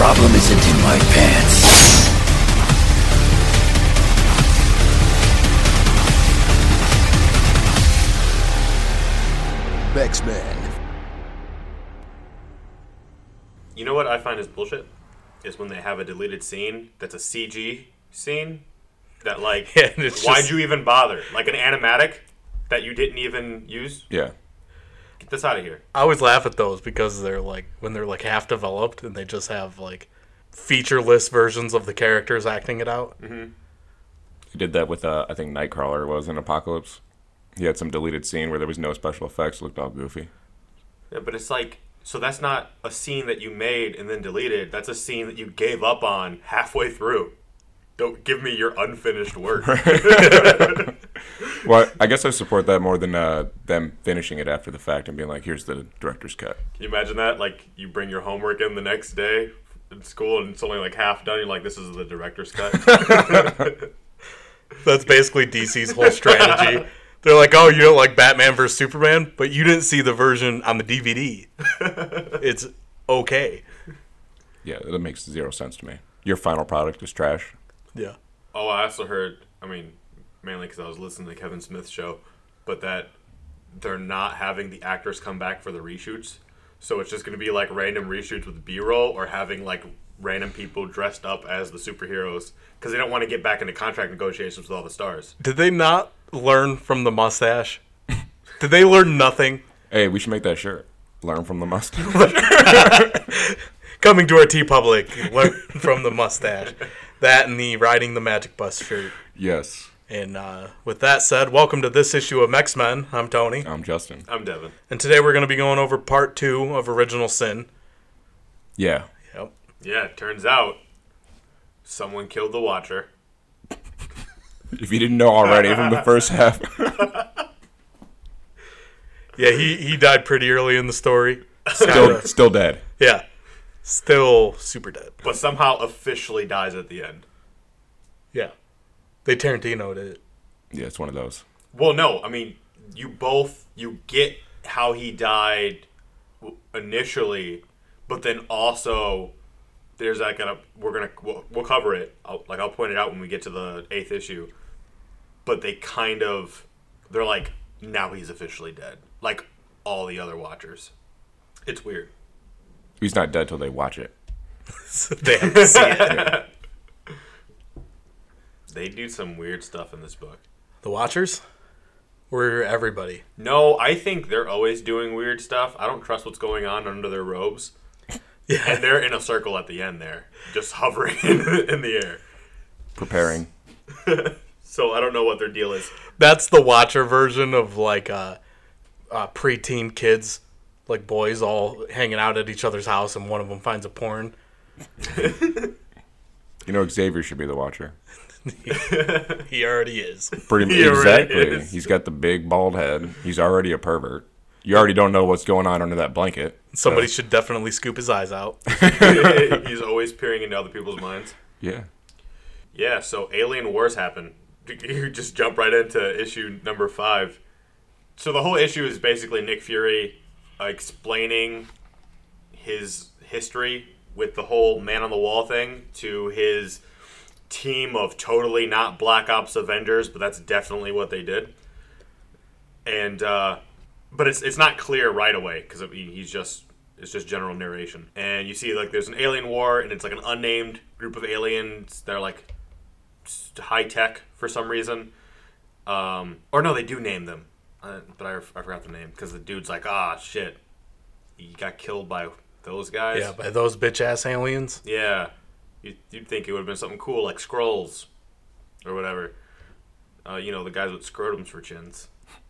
The problem isn't in my pants. X-Men. You know what I find is bullshit? Is when they have a deleted scene that's a CG scene that like Yeah, why'd just- you even bother? Like an animatic that you didn't even use? Yeah. Get this out of here. I always laugh at those because they're like when they're like half developed and they just have like featureless versions of the characters acting it out. He did that with, uh, I think Nightcrawler was in Apocalypse. He had some deleted scene where there was no special effects, looked all goofy. Yeah, but it's like so that's not a scene that you made and then deleted. That's a scene that you gave up on halfway through. Don't give me your unfinished work. Well, I guess I support that more than uh, them finishing it after the fact and being like, here's the director's cut. Can you imagine that? Like you bring your homework in the next day in school and it's only like half done. You're like, this is the director's cut. That's basically DC's whole strategy. They're like, "Oh, you don't like Batman vs Superman, but you didn't see the version on the DVD. it's okay." Yeah, that makes zero sense to me. Your final product is trash. Yeah. oh, I also heard. I mean, mainly because I was listening to Kevin Smith's show, but that they're not having the actors come back for the reshoots. So it's just going to be like random reshoots with B-roll or having like random people dressed up as the superheroes because they don't want to get back into contract negotiations with all the stars. Did they not learn from the mustache? Did they learn nothing? Hey, we should make that shirt. Learn from the mustache. Coming to our TeePublic, learn from the mustache. That and the riding the magic bus shirt. yes. And uh, with that said, welcome to this issue of X Men. I'm Tony, I'm Justin. I'm Devin. and today we're going to be going over part two of Original Sin. Yeah. Yep. Yeah, it turns out someone killed the Watcher. If you didn't know already from the first half. Yeah, he he died pretty early in the story. still, still dead. Yeah, still super dead. but somehow officially dies at the end. Yeah, they Tarantino'd it. Yeah, it's one of those. Well, no, I mean, you both you get how he died initially, but then also there's that gonna we're gonna we'll, we'll cover it. I'll, like I'll point it out when we get to the eighth issue. But they kind of they're like now he's officially dead, like all the other Watchers. It's weird. He's not dead till they watch it. they have to see it. They do some weird stuff in this book. The Watchers were everybody. No, I think they're always doing weird stuff. I don't trust what's going on under their robes. Yeah, And they're in a circle at the end there, just hovering in the air. Preparing. So I don't know what their deal is. that's the Watcher version of like uh, uh, preteen kids, like boys all hanging out at each other's house, and one of them finds a porn. You know, Xavier should be the watcher. He already is. Pretty He exactly. is. He's got the big bald head. He's already a pervert. You already don't know what's going on under that blanket. Somebody So, should definitely scoop his eyes out. He's always peering into other people's minds. yeah. Yeah, so alien wars happen. You just jump right into issue number five. So the whole issue is basically Nick Fury explaining his history with the whole man on the wall thing to his team of totally not Black Ops Avengers, but that's definitely what they did. And uh, but it's it's not clear right away because he's just it's just general narration. And you see like there's an alien war, and it's like an unnamed group of aliens that are like high tech for some reason. Um, or no, they do name them, uh, but I, I forgot the name because the dude's like, ah, shit, he got killed by those guys. Yeah, by those bitch ass aliens. Yeah. You'd, you'd think it would have been something cool like Skrulls or whatever. Uh, you know, the guys with scrotums for chins.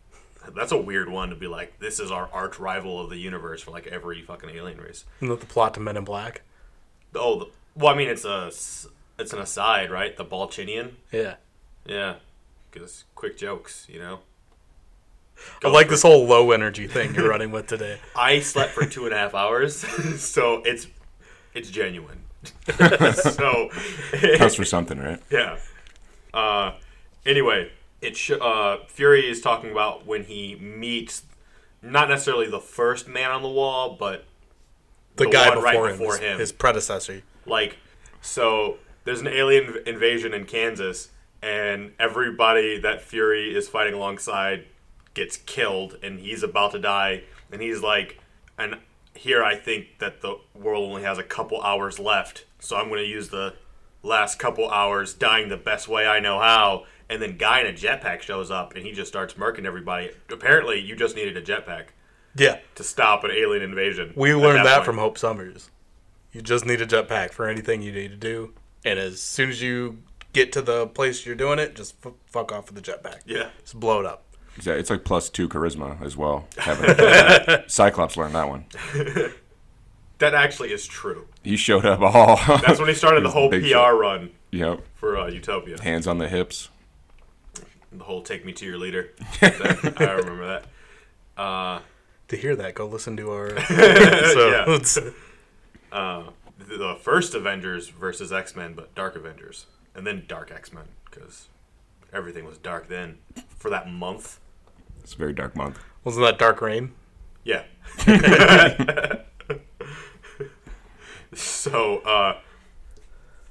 That's a weird one to be like, this is our arch rival of the universe for like every fucking alien race. Isn't that the plot to Men in Black? Oh, the, well, I mean, it's a it's an aside, right? The Balchinian. Yeah. Yeah, because quick jokes, you know. I like this whole low energy thing you're running with today. I slept for two and a half hours, so it's it's genuine. so Counts for something, right? yeah. Uh, anyway, it sh- uh, Fury is talking about when he meets not necessarily the first man on the wall, but the, the guy one right before, him, before him. his predecessor. Like, so there's an alien invasion in Kansas, and everybody that Fury is fighting alongside gets killed, and he's about to die, and he's like, and here I think that the world only has a couple hours left, so I'm going to use the last couple hours dying the best way I know how. And then guy in a jetpack shows up, and he just starts murking everybody. Apparently, you just needed a jetpack Yeah, to stop an alien invasion. we learned that, point. from Hope Summers. You just need a jetpack for anything you need to do, and as soon as you get to the place you're doing it, just f- fuck off with the jetpack. Yeah. just blow it up. Yeah, it's like plus two charisma as well. having. Cyclops learned that one. That actually is true. He showed up all. That's when he started the He was whole PR shot. run Yep. for uh, Utopia. Hands on the hips. The whole "Take Me to Your Leader." That- I remember that. Uh, To hear that, go listen to our. Yeah. uh, the, the first Avengers versus X Men, but Dark Avengers, and then Dark X Men because everything was dark then for that month. It's a very dark month. Wasn't that Dark Reign? Yeah. so uh,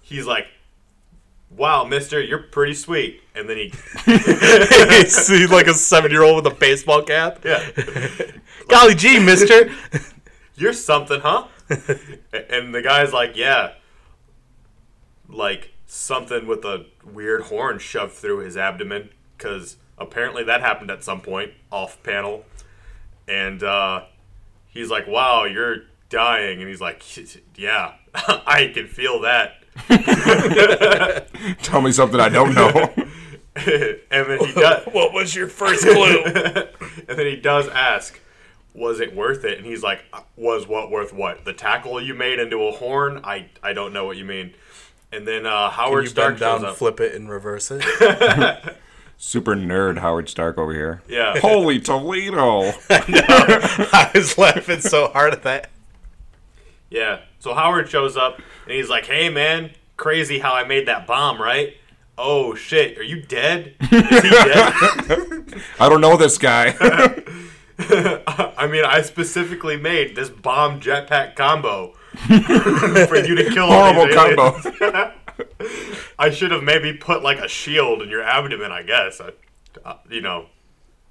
he's like, "Wow, Mister, you're pretty sweet," and then he, See, like a seven-year-old with a baseball cap. yeah. Golly gee, Mister. you're something, huh? and the guy's like, yeah. Like something with a weird horn shoved through his abdomen, because apparently that happened at some point off panel. And uh, he's like, wow, you're dying. And he's like, yeah, I can feel that. Tell me something I don't know. and then he does. what was your first clue? And then he does ask, "Was it worth it?" And he's like, "Was what worth what? The tackle you made into a horn? I I don't know what you mean." And then uh, Howard you Stark bend down, shows up. flip it, and reverse it. Super nerd Howard Stark over here. Yeah. Holy Toledo! I was laughing so hard at that. Yeah. So Howard shows up and he's like, "Hey man, crazy how I made that bomb, right? Oh shit, are you dead? Is he dead? I don't know this guy. I mean, I specifically made this bomb jetpack combo for you to kill all Horrible these combo. Aliens. I should have maybe put like a shield in your abdomen, I guess. I, uh, you know,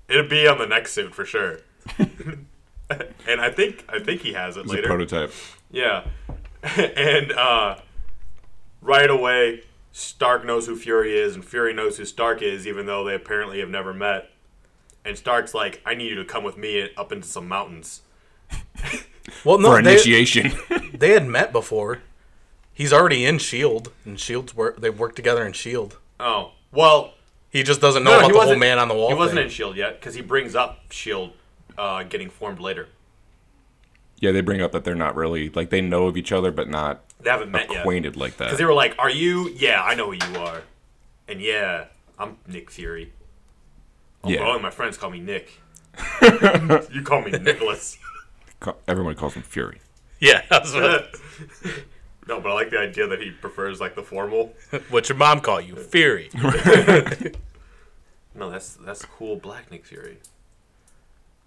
it'd be on the next suit for sure. and I think I think he has it It's a later. prototype. Yeah. and uh, right away, Stark knows who Fury is, and Fury knows who Stark is, even though they apparently have never met. And Stark's like, I need you to come with me up into some mountains. Well, no, For they, initiation. they had met before. He's already in Shield, and Shield's work. They work together in Shield. Oh, well, He just doesn't know no, about the whole man on the wall. He wasn't thing. in S.H.I.E.L.D. yet, because he brings up S.H.I.E.L.D. Uh, getting formed later. yeah, they bring up that they're not really like they know of each other, but not They haven't met yet. acquainted like that. Because they were like, Are you? Yeah, I know who you are. And yeah, I'm Nick Fury. Oh, Yeah. all my friends call me Nick. you call me Nicholas. Ca- Everyone calls him Fury. Yeah, that's what, no, but I like the idea that he prefers like the formal. what your mom call you, Fury. No, that's that's cool, Black Nick Fury.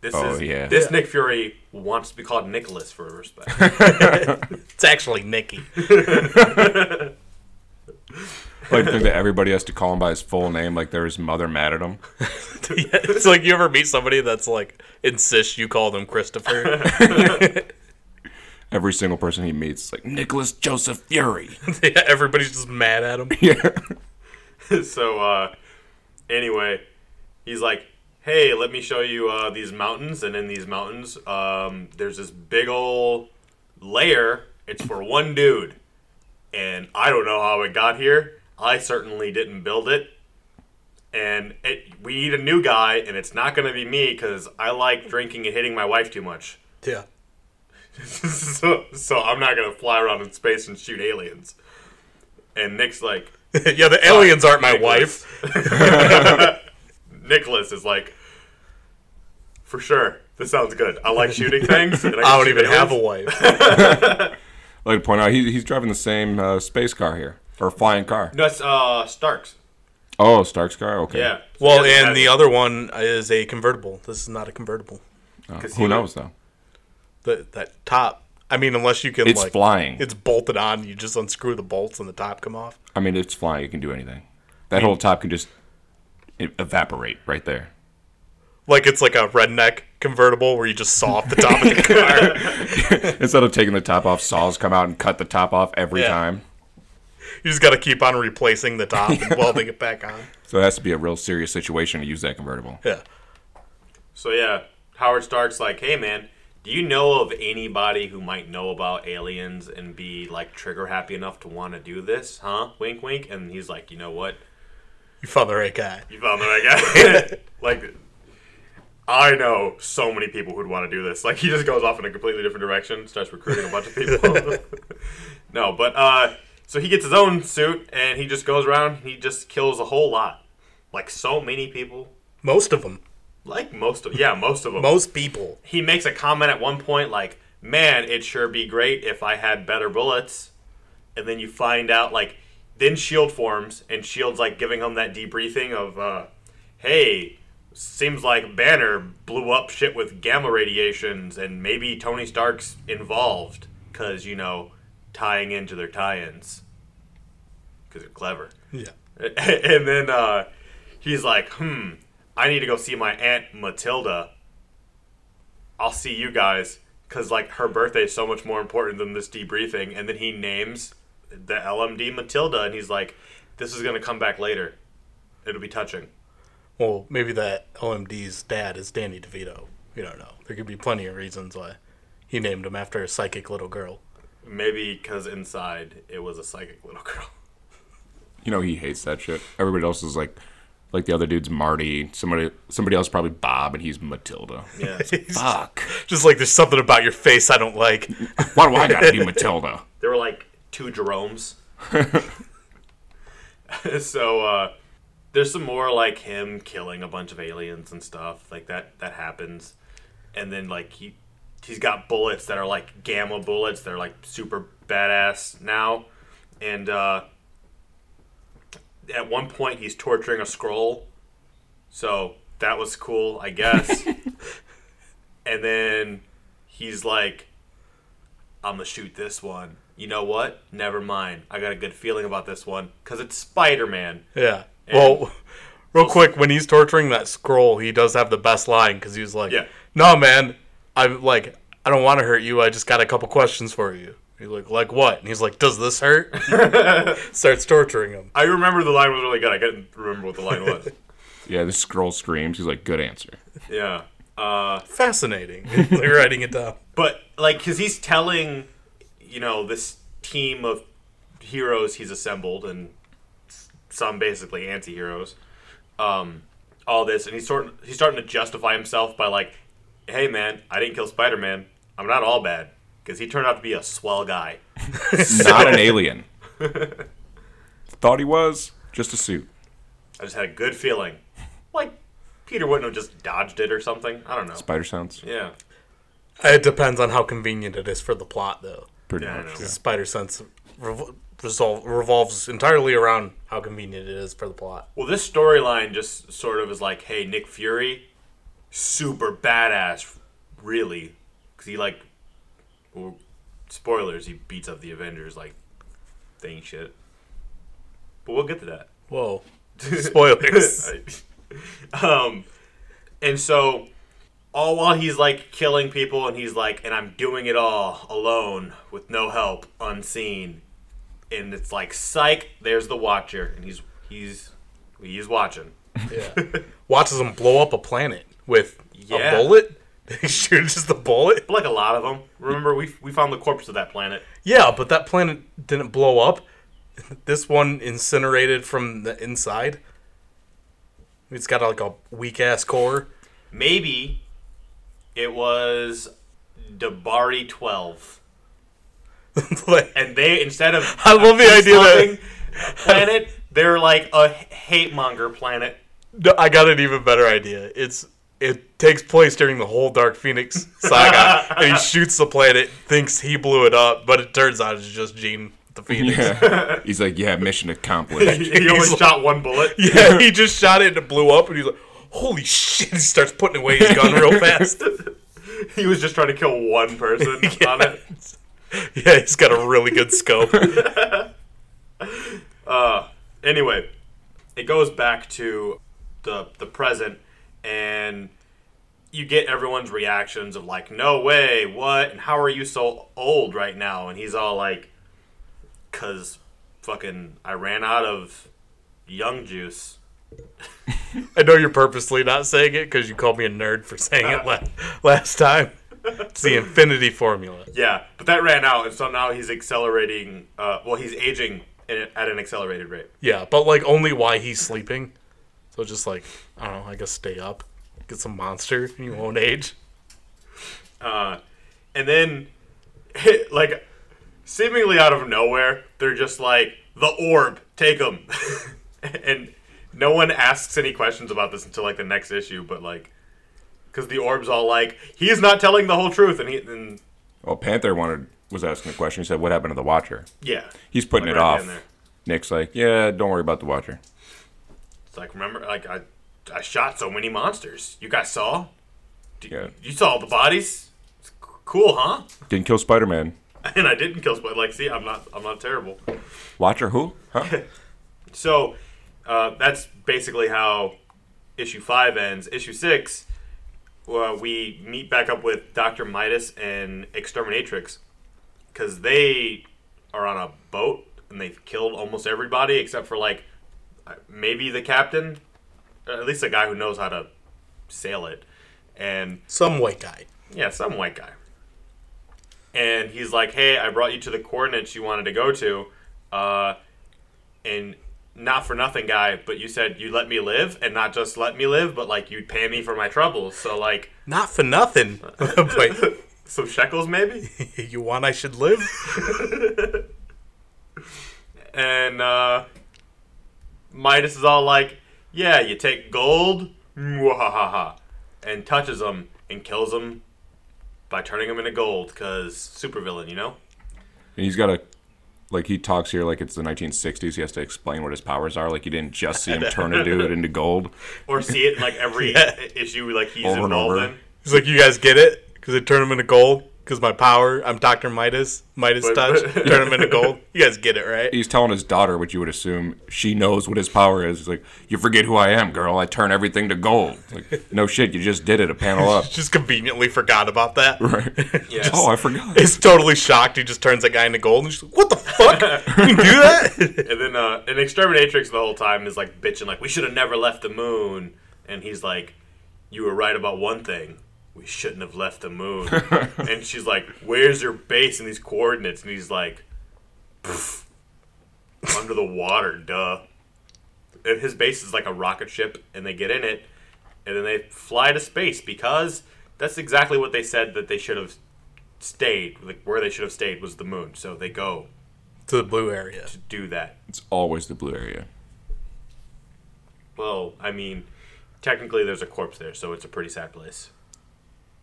This Oh, is yeah. this Nick Fury wants to be called Nicholas for respect. It's actually Nicky. Like think that everybody has to call him by his full name, like they're his mother mad at him. Yeah, it's like you ever meet somebody that's like insists you call them Christopher. Every single person he meets, is like Nicholas Joseph Fury. yeah, everybody's just mad at him. yeah. so uh, anyway, he's like, "Hey, let me show you uh, these mountains, and in these mountains, um, there's this big old layer. It's for one dude, and I don't know how it got here. I certainly didn't build it." And it, we need a new guy, and it's not going to be me because I like drinking and hitting my wife too much. Yeah. so, so I'm not going to fly around in space and shoot aliens. And Nick's like, yeah, the aliens aren't my Nicholas. wife. Nicholas is like, for sure. This sounds good. I like shooting things. and I can don't shoot even have a wife. I'd like to point out he, he's driving the same uh, space car here or flying car. No, it's uh, Starks. Oh, Stark's car. Okay. Yeah. Well, and the it. other one is a convertible. This is not a convertible. 'Cause who he- knows though? The that top, I mean, unless you can It's like flying. it's bolted on, you just unscrew the bolts and the top come off. I mean, it's flying. It can do anything. That whole top can just evaporate right there. Like it's like a redneck convertible where you just saw off the top of the car. Instead of taking the top off, saws come out and cut the top off every Yeah. time. You just got to keep on replacing the top and welding it back on. So it has to be a real serious situation to use that convertible. Yeah. So yeah, Howard Stark's like, "Hey man, do you know of anybody who might know about aliens and be like trigger happy enough to want to do this? Huh? Wink, wink." And he's like, "You know what? You found the right guy. You found the right guy." like, I know so many people who'd want to do this. Like, he just goes off in a completely different direction, starts recruiting a bunch of people. no, but uh, so he gets his own suit and he just goes around. He just kills a whole lot, like so many people. Most of them. Like most of, yeah, most of them. Most people. he makes a comment at one point like, "Man, it'd sure be great if I had better bullets." And then you find out like then Shield forms and Shield's like giving him that debriefing of uh, "Hey, seems like Banner blew up shit with gamma radiations and maybe Tony Stark's involved cuz you know, tying into their tie-ins cuz they're clever." Yeah. and then uh, he's like, "Hmm, I need to go see my aunt Matilda. I'll see you guys because like her birthday is so much more important than this debriefing." And then he names the LMD Matilda, and he's like, "This is gonna come back later. It'll be touching." Well, maybe that LMD's dad is Danny DeVito. You don't know. There could be plenty of reasons why he named him after a psychic little girl. Maybe because inside it was a psychic little girl. You know he hates that shit. Everybody else is like, like the other dude's Marty. Somebody, somebody else probably Bob, and he's Matilda. Yeah. Fuck. Just like there's something about your face I don't like. Why do I gotta be Matilda? there were like two Jeromes. so uh, there's some more like him killing a bunch of aliens and stuff like that. That happens, and then like he he's got bullets that are like gamma bullets. They're like super badass now, and uh, at one point he's torturing a Skrull. So that was cool, I guess. and then he's like, I'm gonna shoot this one. You know what? Never mind. I got a good feeling about this one because it's Spider Man. Yeah. And- well, real quick, when he's torturing that Skrull, he does have the best line because he's like, Yeah. "No, man, I'm like, I don't want to hurt you. I just got a couple questions for you." He's like, "Like what?" And he's like, "Does this hurt?" Starts torturing him. I remember the line was really good. I couldn't remember what the line was. Yeah, this girl screams. He's like, good answer. yeah. Uh, Fascinating. like writing it down. but like, because he's telling, you know, this team of heroes he's assembled and some basically anti-heroes, um, all this, and he's sort he's starting to justify himself by like, hey man, I didn't kill Spider Man. I'm not all bad because he turned out to be a swell guy. Not an alien. Thought he was. Just a suit. I just had a good feeling, like Peter wouldn't have just dodged it or something. I don't know. Spider sense. Yeah. It depends on how convenient it is for the plot, though. Pretty Yeah, much. know. Spider Sense rev- resol- revolves entirely around how convenient it is for the plot. Well, this storyline just sort of is like, hey, Nick Fury, super badass, really, because he like, well, spoilers, he beats up the Avengers like, they ain't shit. But we'll get to that. Whoa. Spoilers. um, and so, all while he's like killing people, and he's like, and I'm doing it all alone with no help, unseen, and it's like, psych. There's the Watcher, and he's he's he's watching. yeah. Watches him blow up a planet with Yeah. a bullet. He shoots just a bullet. Like a lot of them. Remember, we we found the corpse of that planet. Yeah, but that planet didn't blow up. This one incinerated from the inside. It's got like a weak ass core. Maybe it was Dabari twelve, Like, and they instead of I love the idea that- planet, they're like a hate monger planet. No, I got an even better idea. It's it takes place during the whole Dark Phoenix saga, and he shoots the planet, thinks he blew it up, but it turns out it's just Jean the Phoenix. Yeah, Yeah. He's like, yeah, mission accomplished. he only He's like- shot one bullet. Yeah, he just shot it and it blew up, and he's like, "Holy shit!" He starts putting away his gun real fast. He was just trying to kill one person on it. Yeah, he's got a really good scope. Uh, anyway, it goes back to the the present, and you get everyone's reactions of like, "No way, what? And how are you so old right now?" And he's all like, "Cause fucking I ran out of young juice." I know you're purposely not saying it because you called me a nerd for saying it la- last time. It's the infinity formula. Yeah, but that ran out, and so now he's accelerating. Uh, well, he's aging at an accelerated rate. Yeah, but like only while he's sleeping. So just like I don't know, I guess stay up, get some monster, and you won't age. Uh, and then, like, seemingly out of nowhere, they're just like, the orb, take him. and no one asks any questions about this until, like, the next issue, but, like, because the orb's all like, he's not telling the whole truth. And he, and Well, Panther wanted was asking a question. He said, "What happened to the Watcher?" yeah. He's putting Like, it right off. Nick's like, "Yeah, don't worry about the Watcher." It's like, remember, like, I, I shot so many monsters. You guys saw? D- Yeah. You saw all the bodies? It's cool, huh? Didn't kill Spider Man. And I didn't kill Spud. Like, see, I'm not, I'm not terrible. Watcher who? Huh? So uh, that's basically how issue five ends. Issue six, uh, we meet back up with Doctor Midas and Exterminatrix because they are on a boat and they've killed almost everybody except for like maybe the captain, at least a guy who knows how to sail it, and Some white guy. yeah, some white guy. And he's like, "Hey, I brought you to the coordinates you wanted to go to, uh, and not for nothing, guy. But you said you let me live, and not just let me live, but like you'd pay me for my troubles. So like Not for nothing. but some shekels, maybe." you want I should live? And uh, Midas is all like, "Yeah, you take gold, mwahaha," and touches him and kills him by turning him into gold, because supervillain, you know. And he's got a like he talks here like it's the 1960s. He has to explain what his powers are. Like you didn't just see him turn a dude into gold. or see it in like every Yeah. issue like he's Over involved over. in. He's like, you guys get it? Because I turn him into gold. Because my power, I'm Doctor Midas. Midas But- touch. but- turn him into gold. You guys get it, right? He's telling his daughter, which you would assume she knows what his power is. He's like, "You forget who I am, girl. I turn everything to gold." Like, no shit, you just did it. A panel up. Just conveniently forgot about that. Right. Yes. Oh, I forgot. He's totally shocked. He just turns that guy into gold. And she's like, what the fuck? you do that? And then uh, an exterminatrix the whole time is like bitching like we should have never left the moon. And he's like, you were right about one thing. We shouldn't have left the moon. and she's like, where's your base and these coordinates? And he's like, under the water, duh. And his base is like a rocket ship, and they get in it, and then they fly to space because that's exactly what they said that they should have stayed. Like where they should have stayed was the moon. So they go to the blue area. to do that. It's always the blue area. Well, I mean, technically there's a corpse there, so it's a pretty sad place.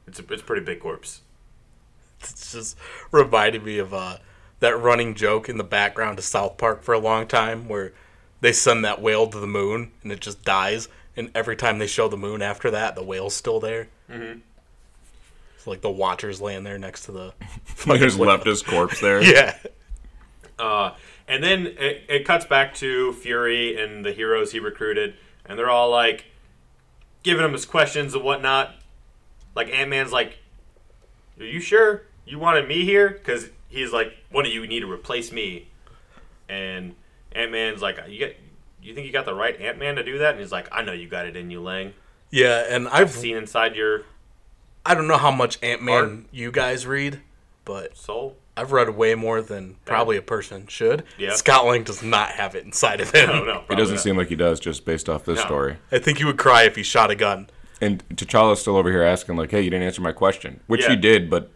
It's a, it's a pretty big corpse. It's just reminded me of uh, that running joke in the background of South Park for a long time where they send that whale to the moon and it just dies. And every time they show the moon after that, the whale's still there. Mm-hmm. It's like the watcher's laying there next to the. He just left his corpse there. Yeah. Uh, and then it, it cuts back to Fury and the heroes he recruited, and they're all like giving him his questions and whatnot. Like Ant Man's like, "Are you sure you wanted me here?" Because he's like, "What do you need to replace me?" And Ant Man's like, "You get." You think you got the right Ant Man to do that? And he's like, I know you got it in you, Lang. Yeah, and I've Seen inside your I don't know how much Ant Man you guys read, but soul. I've read way more than probably a person should. Yeah. Scott Lang does not have it inside of him. No, no. He doesn't not. seem like he does, just based off this No. story. I think he would cry if he shot a gun. And T'Challa's still over here asking, like, "Hey, you didn't answer my question," which Yeah. he did, but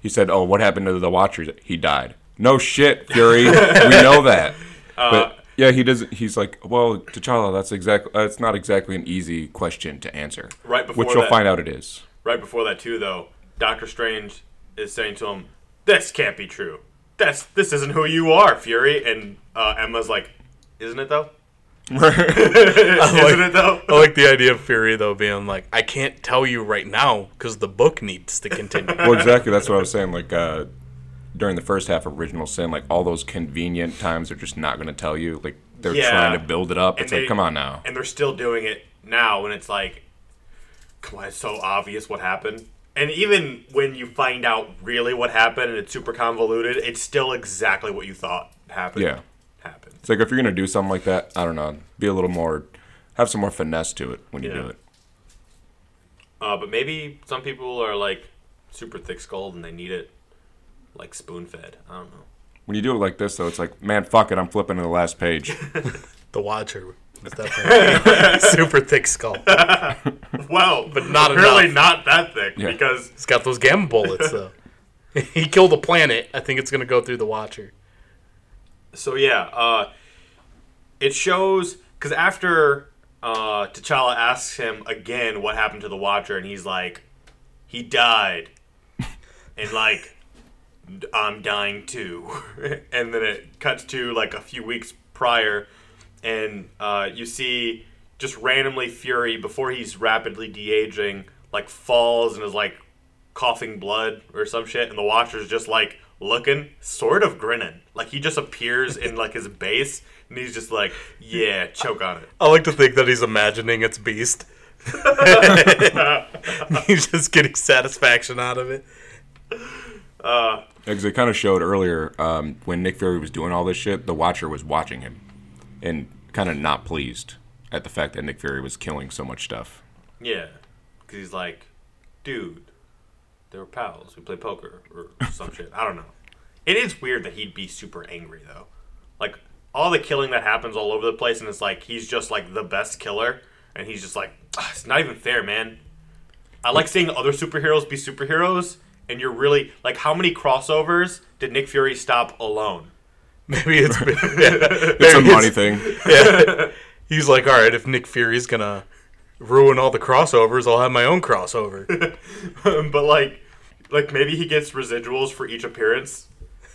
he said, "Oh, what happened to the Watchers? He died." No shit, Fury. we know that. Uh, but yeah, he doesn't. He's like, "Well, T'Challa, that's exactly. That's not exactly an easy question to answer." Right before which you'll that- find out it is. Right before that, too, though, Doctor Strange is saying to him, "This can't be true. That's this isn't who you are, Fury." And uh, Emma's like, "Isn't it though? isn't it though?" I like the idea of Fury though being like, I can't tell you right now because the book needs to continue. well, exactly. That's what I was saying. Like, uh, during the first half of Original Sin, like all those convenient times they're just not going to tell you. Like they're Yeah. trying to build it up. And It's they- like, come on now. and they're still doing it now when it's like come on it's so obvious what happened and even when you find out really what happened and it's super convoluted it's still exactly what you thought happened Yeah. Happened It's like if you're going to do something like that, I don't know, be a little more, have some more finesse to it when you Yeah. do it. uh, but maybe some people are like super thick skulled and they need it like spoon fed i don't know When you do it like this, though, it's like, man, fuck it, I'm flipping to the last page. The Watcher is definitely super thick skull. well But not really enough. not that thick Yeah. because He's got those gamma bullets though. he killed a planet. I think it's gonna go through the Watcher. So yeah, uh, it shows because after uh, T'Challa asks him again what happened to the Watcher, and he's like, he died, and like, I'm dying too, and then it cuts to like a few weeks prior, and uh, you see just randomly Fury before he's rapidly de aging, like falls and is like coughing blood or some shit, and the Watcher's just like looking, sort of grinning. Like he just appears in like his base, and he's just like, "Yeah, choke on it." I like to think that he's imagining it's Beast. he's just getting satisfaction out of it. Because they kind of showed earlier um, when Nick Fury was doing all this shit, the Watcher was watching him and kind of not pleased at the fact that Nick Fury was killing so much stuff. Yeah, because he's like, "Dude, they were pals. We play poker or some shit. I don't know." It is weird that he'd be super angry though. Like all the killing that happens all over the place, and it's like he's just like the best killer, and he's just like, "Ah, "It's not even fair, man." I like seeing other superheroes be superheroes, and you're really like, how many crossovers did Nick Fury stop alone? Maybe it's yeah, It's a maybe money thing. yeah. He's like, all right, if Nick Fury's gonna ruin all the crossovers, I'll have my own crossover. but like, like maybe he gets residuals for each appearance,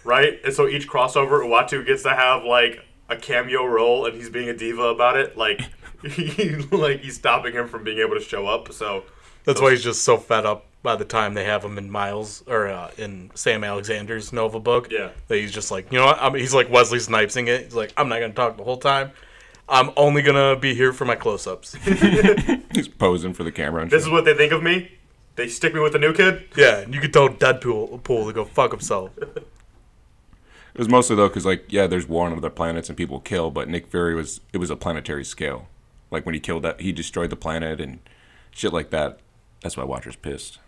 right? And so each crossover, Uatu gets to have like a cameo role, and he's being a diva about it. Like, he, like he's stopping him from being able to show up. So That's why he's just so fed up by the time they have him in Miles or uh, in Sam Alexander's Nova book. Yeah. that he's just like, you know what? I mean, he's like Wesley Snipesing it. He's like, I'm not gonna talk the whole time. I'm only gonna be here for my close-ups. He's posing for the camera. This shit. is what they think of me. They stick me with the new kid. yeah, and you could tell Deadpool Pool to go fuck himself. It was mostly though because like yeah, there's war on other planets and people kill, but Nick Fury was it was a planetary scale. Like when he killed that, he destroyed the planet and shit like that. That's why Watcher's pissed.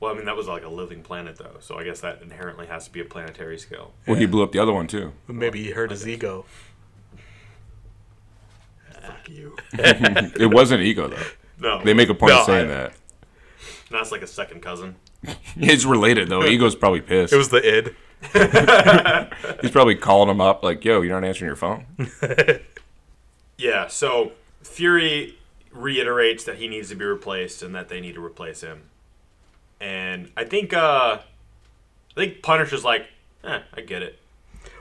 Well, I mean that was like a living planet though, so I guess that inherently has to be a planetary scale. Well, he blew up the other one too. Maybe he hurt his ego. Fuck you. It wasn't ego though. No, They make a point No, of saying I- that. That's like a second cousin. It's related though. Ego's probably pissed. It was the id. He's probably calling him up like, "Yo, you're not answering your phone." Yeah, so Fury reiterates that he needs to be replaced and that they need to replace him. And I think uh I think Punisher's like, eh, I get it.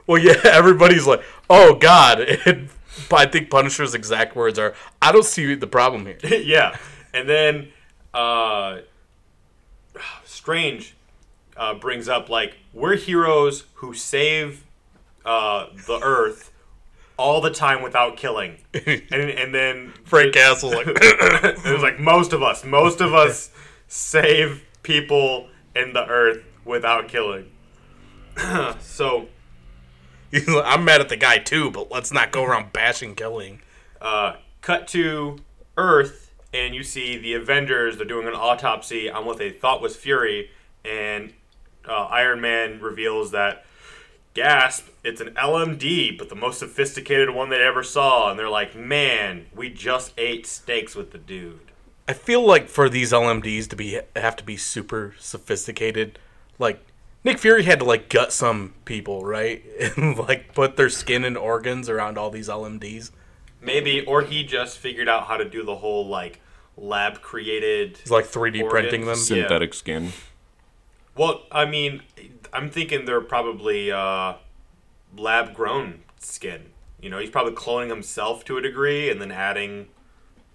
Well, yeah, everybody's like, "Oh God!" And I think Punisher's exact words are, "I don't see the problem here." yeah. And then uh Strange uh, brings up like we're heroes who save uh, the earth all the time without killing. And and then Frank Castle's like, it was like most of us, most of us save people in the earth without killing. so, I'm mad at the guy too, but let's not go around bashing killing. uh, cut to Earth, and you see the Avengers. They're doing an autopsy on what they thought was Fury, and uh, Iron Man reveals that. Gasp! It's an LMD, but the most sophisticated one they ever saw. And they're like, "Man, we just ate steaks with the dude." I feel like for these LMDs to be have to be super sophisticated, like Nick Fury had to like gut some people, right, and like put their skin and organs around all these LMDs. Maybe, or he just figured out how to do the whole like lab created. It's like 3D printing them. Organs. Synthetic skin. Well, I mean, I'm thinking they're probably uh, lab grown skin. You know, he's probably cloning himself to a degree and then adding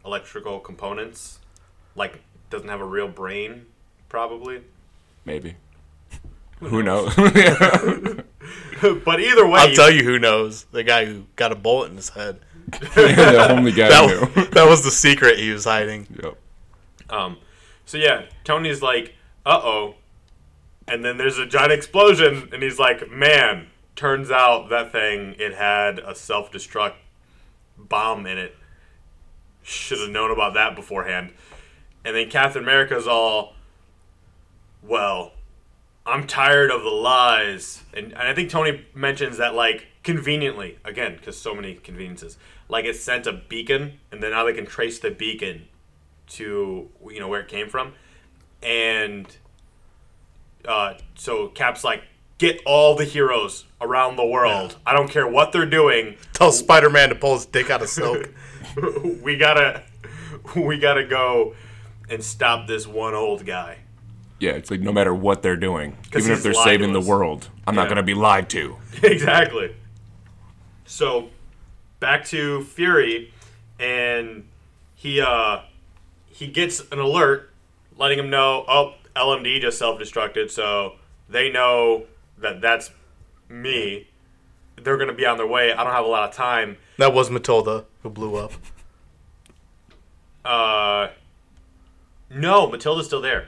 electrical components. Like, doesn't have a real brain, probably. Maybe. Who knows? but either way, I'll tell you who knows. The guy who got a bullet in his head. the only guy That, knew. that was the secret he was hiding. Yep. Um, so yeah, Tony's like, uh oh. And then there's a giant explosion, and he's like, man, turns out that thing, it had a self destruct bomb in it. Should have known about that beforehand. And then Captain America's all, well, I'm tired of the lies. And, and I think Tony mentions that, like, conveniently, again, because so many conveniences, like it sent a beacon, and then now they can trace the beacon to you know where it came from, and uh, so Cap's like, get all the heroes around the world. I don't care what they're doing. Tell Spider Man to pull his dick out of silk. we gotta, we gotta go and stop this one old guy. Yeah, it's like no matter what they're doing, even if they're saving the world, I'm Yeah. not gonna be lied to. exactly. So, back to Fury, and he uh he gets an alert letting him know, oh, LMD just self-destructed, so they know that that's me. They're gonna be on their way. I don't have a lot of time. that was Matilda who blew up. Uh, no, Matilda's still there.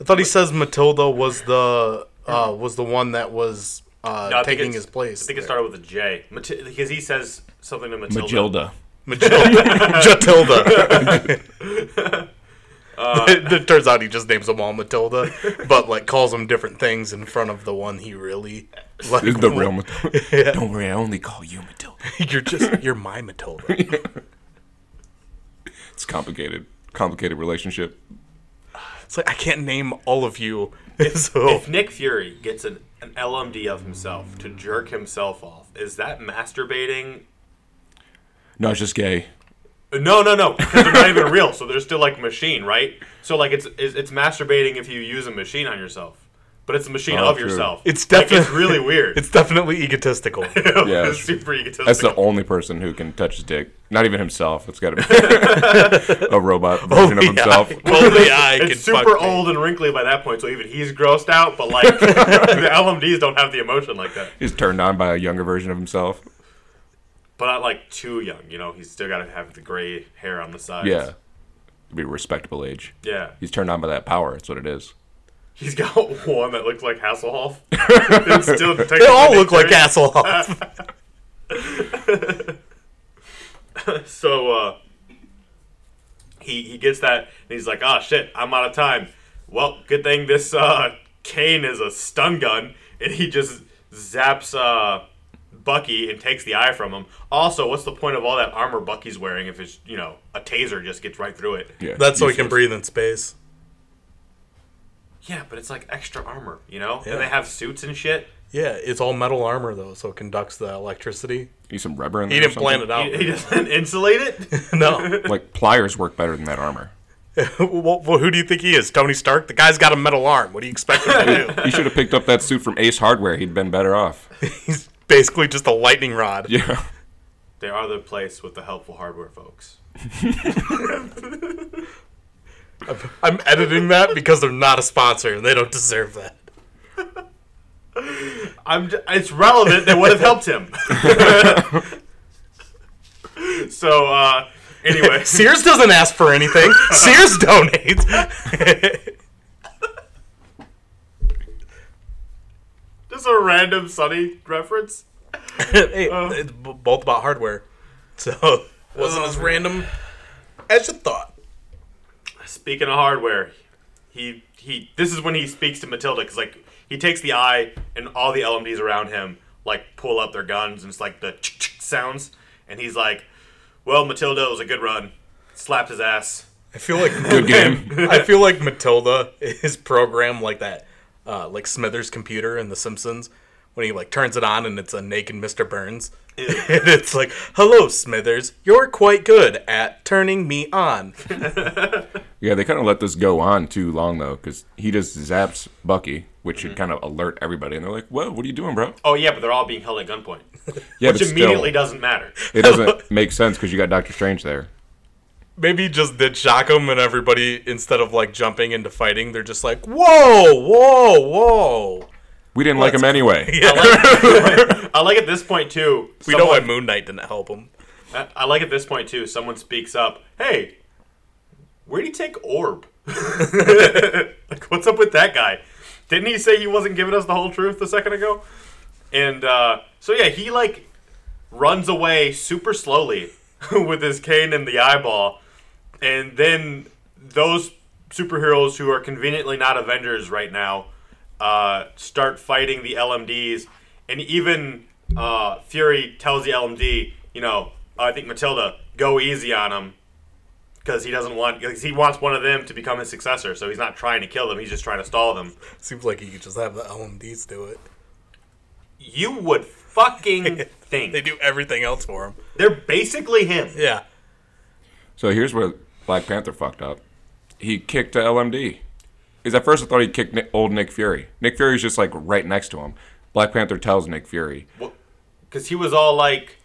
I thought he says Matilda was the uh, was the one that was uh, No, taking his place. I think it started with a J, because he says something to Matilda. Magilda. Matilda. Matilda. Uh, it turns out he just names them all Matilda, but like calls them different things in front of the one he really like. The real Matilda. Don't worry, I only call you Matilda. You're just you're my Matilda. It's complicated. Complicated relationship. It's like I can't name all of you. So If Nick Fury gets an, an LMD of himself to jerk himself off, is that masturbating? No, it's just gay. No, no, no, because they're not even real. So they're still like machine, right? So like it's it's, it's masturbating if you use a machine on yourself, but it's a machine Oh, of true. yourself. It's Like, it's definitely- really weird. it's definitely egotistical. Yeah. it's super egotistical. That's the only person who can touch his dick. Not even himself. It's got to be a robot oh, version of yeah. himself. Only I can it's super fuck me. old and wrinkly by that point, so even he's grossed out. But like the LMDs don't have the emotion like that. He's turned on by a younger version of himself. But not like too young. You know, he's still got to have the gray hair on the sides. Yeah. Be a respectable age. yeah. He's turned on by that power. That's what it is. He's got one that looks like Hasselhoff. Still They all look like Hasselhoff. So uh, he he gets that and he's like, "Oh shit, I'm out of time." Well, good thing this uh, cane is a stun gun, and he just zaps uh, Bucky and takes the eye from him. Also, what's the point of all that armor Bucky's wearing if it's you know a taser just gets right through it? Yeah. That's so he can breathe in space. Yeah, but it's like extra armor, you know. Yeah. And they have suits and shit. Yeah, it's all metal armor though, so it conducts the electricity. Need some rubber in there. He didn't plan it out. He, he doesn't insulate it. no. Like pliers work better than that armor. well, well, who do you think he is? Tony Stark? The guy's got a metal arm. What do you expect him to do? He should have picked up that suit from Ace Hardware. He'd been better off. He's basically just a lightning rod. Yeah. they are the place with the helpful hardware folks. I'm editing that because they're not a sponsor and they don't deserve that. I'm. j- It's relevant. That would have helped him. so uh, anyway, Sears doesn't ask for anything. Sears donates. Just a random Sunny reference. hey, oh. it's b- both about hardware, so wasn't oh, as random as you thought. Speaking of hardware, he he. This is when he speaks to Matilda because like he takes the eye and all the LMDs around him like pull up their guns and it's like the sounds and he's like, "Well, Matilda it was a good run." Slapped his ass. I feel like Good game. I feel like Matilda is programmed like that, uh, like Smithers' computer in The Simpsons when he like turns it on and it's a naked Mr. Burns, and it's like, "Hello, Smithers, you're quite good at turning me on." Yeah, they kind of let this go on too long though, because he just zaps Bucky, which should kind of alert everybody, and they're like, "Whoa, what are you doing, bro?" Oh yeah, but they're all being held at gunpoint, Yeah, which but immediately still, doesn't matter. it doesn't make sense because you got Doctor Strange there. Maybe he just did shock him, and everybody instead of like jumping into fighting, they're just like, "Whoa, whoa, whoa!" We didn't like him anyway. I like, I like at this point too. We know why Moon Knight didn't help him. I, I like at this point too. Someone speaks up. Hey, where'd he take Orb? like, what's up with that guy? Didn't he say he wasn't giving us the whole truth a second ago? And uh, so yeah, he like runs away super slowly with his cane and the eyeball, and then those superheroes who are conveniently not Avengers right now uh, start fighting the LMDs, and even uh, Fury tells the LMD, you know, I think Matilda, go easy on him because he doesn't want because he wants one of them to become his successor. So he's not trying to kill them; he's just trying to stall them. Seems like you could just have the LMDs do it. You would fucking think They do everything else for him. they're basically him. Yeah. So here's where Black Panther fucked up. He kicked uh, a LMD. Because at first I thought he kicked Nick, old Nick Fury. Nick Fury's just like right next to him. Black Panther tells Nick Fury, Because he was all like,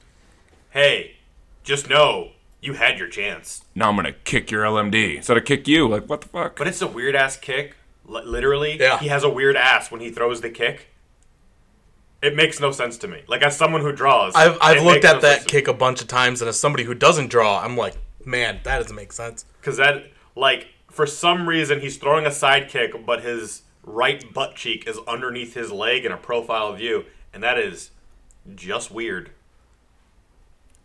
"Hey, just know you had your chance." "Now I'm gonna kick your LMD." Instead of kick you, like what the fuck? But it's a weird ass kick. Li- literally, Yeah. he has a weird ass when he throws the kick. It makes no sense to me. Like as someone who draws, I've, I've looked at no that kick a bunch of times, and as somebody who doesn't draw, I'm like, man, that doesn't make sense. because that like for some reason he's throwing a side kick, but his right butt cheek is underneath his leg in a profile view, and that is just weird.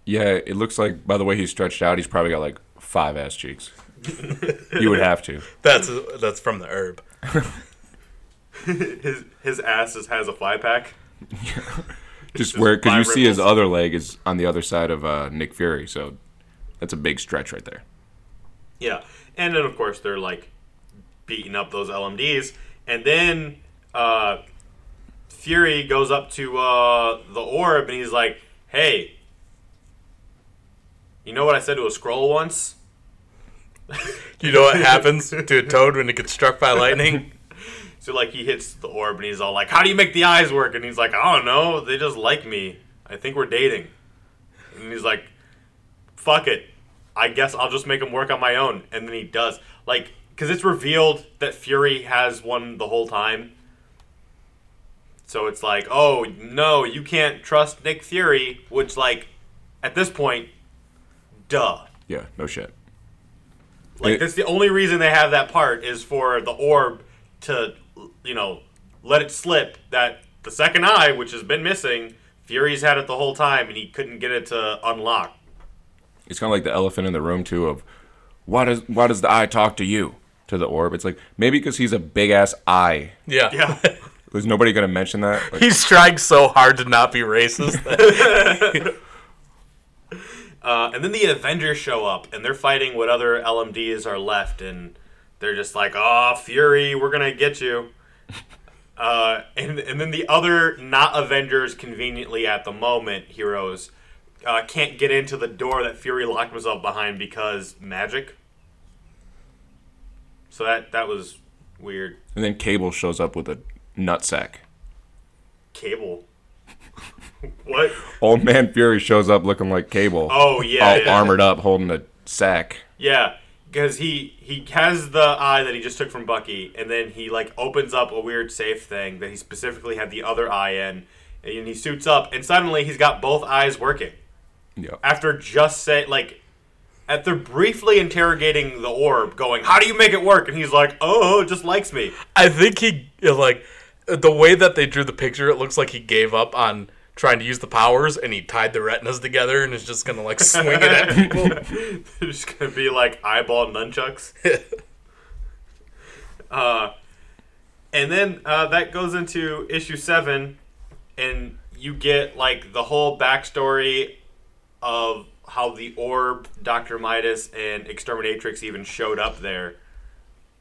Yeah, it looks like by the way he's stretched out, he's probably got like five ass cheeks. you would have to. That's that's from the herb. His his ass is, has a fly pack. Just just where because you five see his other leg is on the other side of uh, Nick Fury, so that's a big stretch right there. Yeah, and then of course they're like beating up those LMDs, and then uh, Fury goes up to uh, the orb and he's like, "Hey, you know what I said to a Skrull once?" You know what happens to a toad when it gets struck by lightning? So like he hits the orb and he's all like, "How do you make the eyes work?" And he's like, "I don't know. They just like me. I think we're dating." And he's like, "Fuck it. I guess I'll just make him work on my own." And then he does. Like cuz it's revealed that Fury has one the whole time. So it's like, "Oh, no, you can't trust Nick Fury," which like at this point duh. Yeah, no shit. Like It- that's the only reason they have that part is for the orb to, you know, let it slip that the second eye, which has been missing, Fury's had it the whole time and he couldn't get it to unlock. It's kind of like the elephant in the room too. Of why does why does the eye talk to you to the orb? It's like maybe because he's a big ass eye. Yeah. Yeah. Was nobody gonna mention that? Like, He's trying so hard to not be racist. Uh, and then the Avengers show up and they're fighting what other LMDs are left and they're just like, "Oh, Fury, we're gonna get you." Uh, and and then the other not Avengers, conveniently at the moment, heroes uh, can't get into the door that Fury locked himself behind because magic. So that that was weird. and then Cable shows up with a nutsack. Cable. what? Old man Fury shows up looking like Cable. Oh yeah, all yeah. armored up, holding a sack. Yeah, because he he has the eye that he just took from Bucky, and then he like opens up a weird safe thing that he specifically had the other eye in, and he suits up, and suddenly he's got both eyes working Yeah. after just say like. After briefly interrogating the orb, going, "How do you make it work?" and he's like, "Oh, it just likes me." I think he like the way that they drew the picture. It looks like he gave up on trying to use the powers, and he tied the retinas together, and is just gonna like swing it at people. They're just gonna be like eyeball nunchucks. uh, and then uh, that goes into issue seven, and you get like the whole backstory of how the orb, Doctor Midas, and Exterminatrix even showed up there.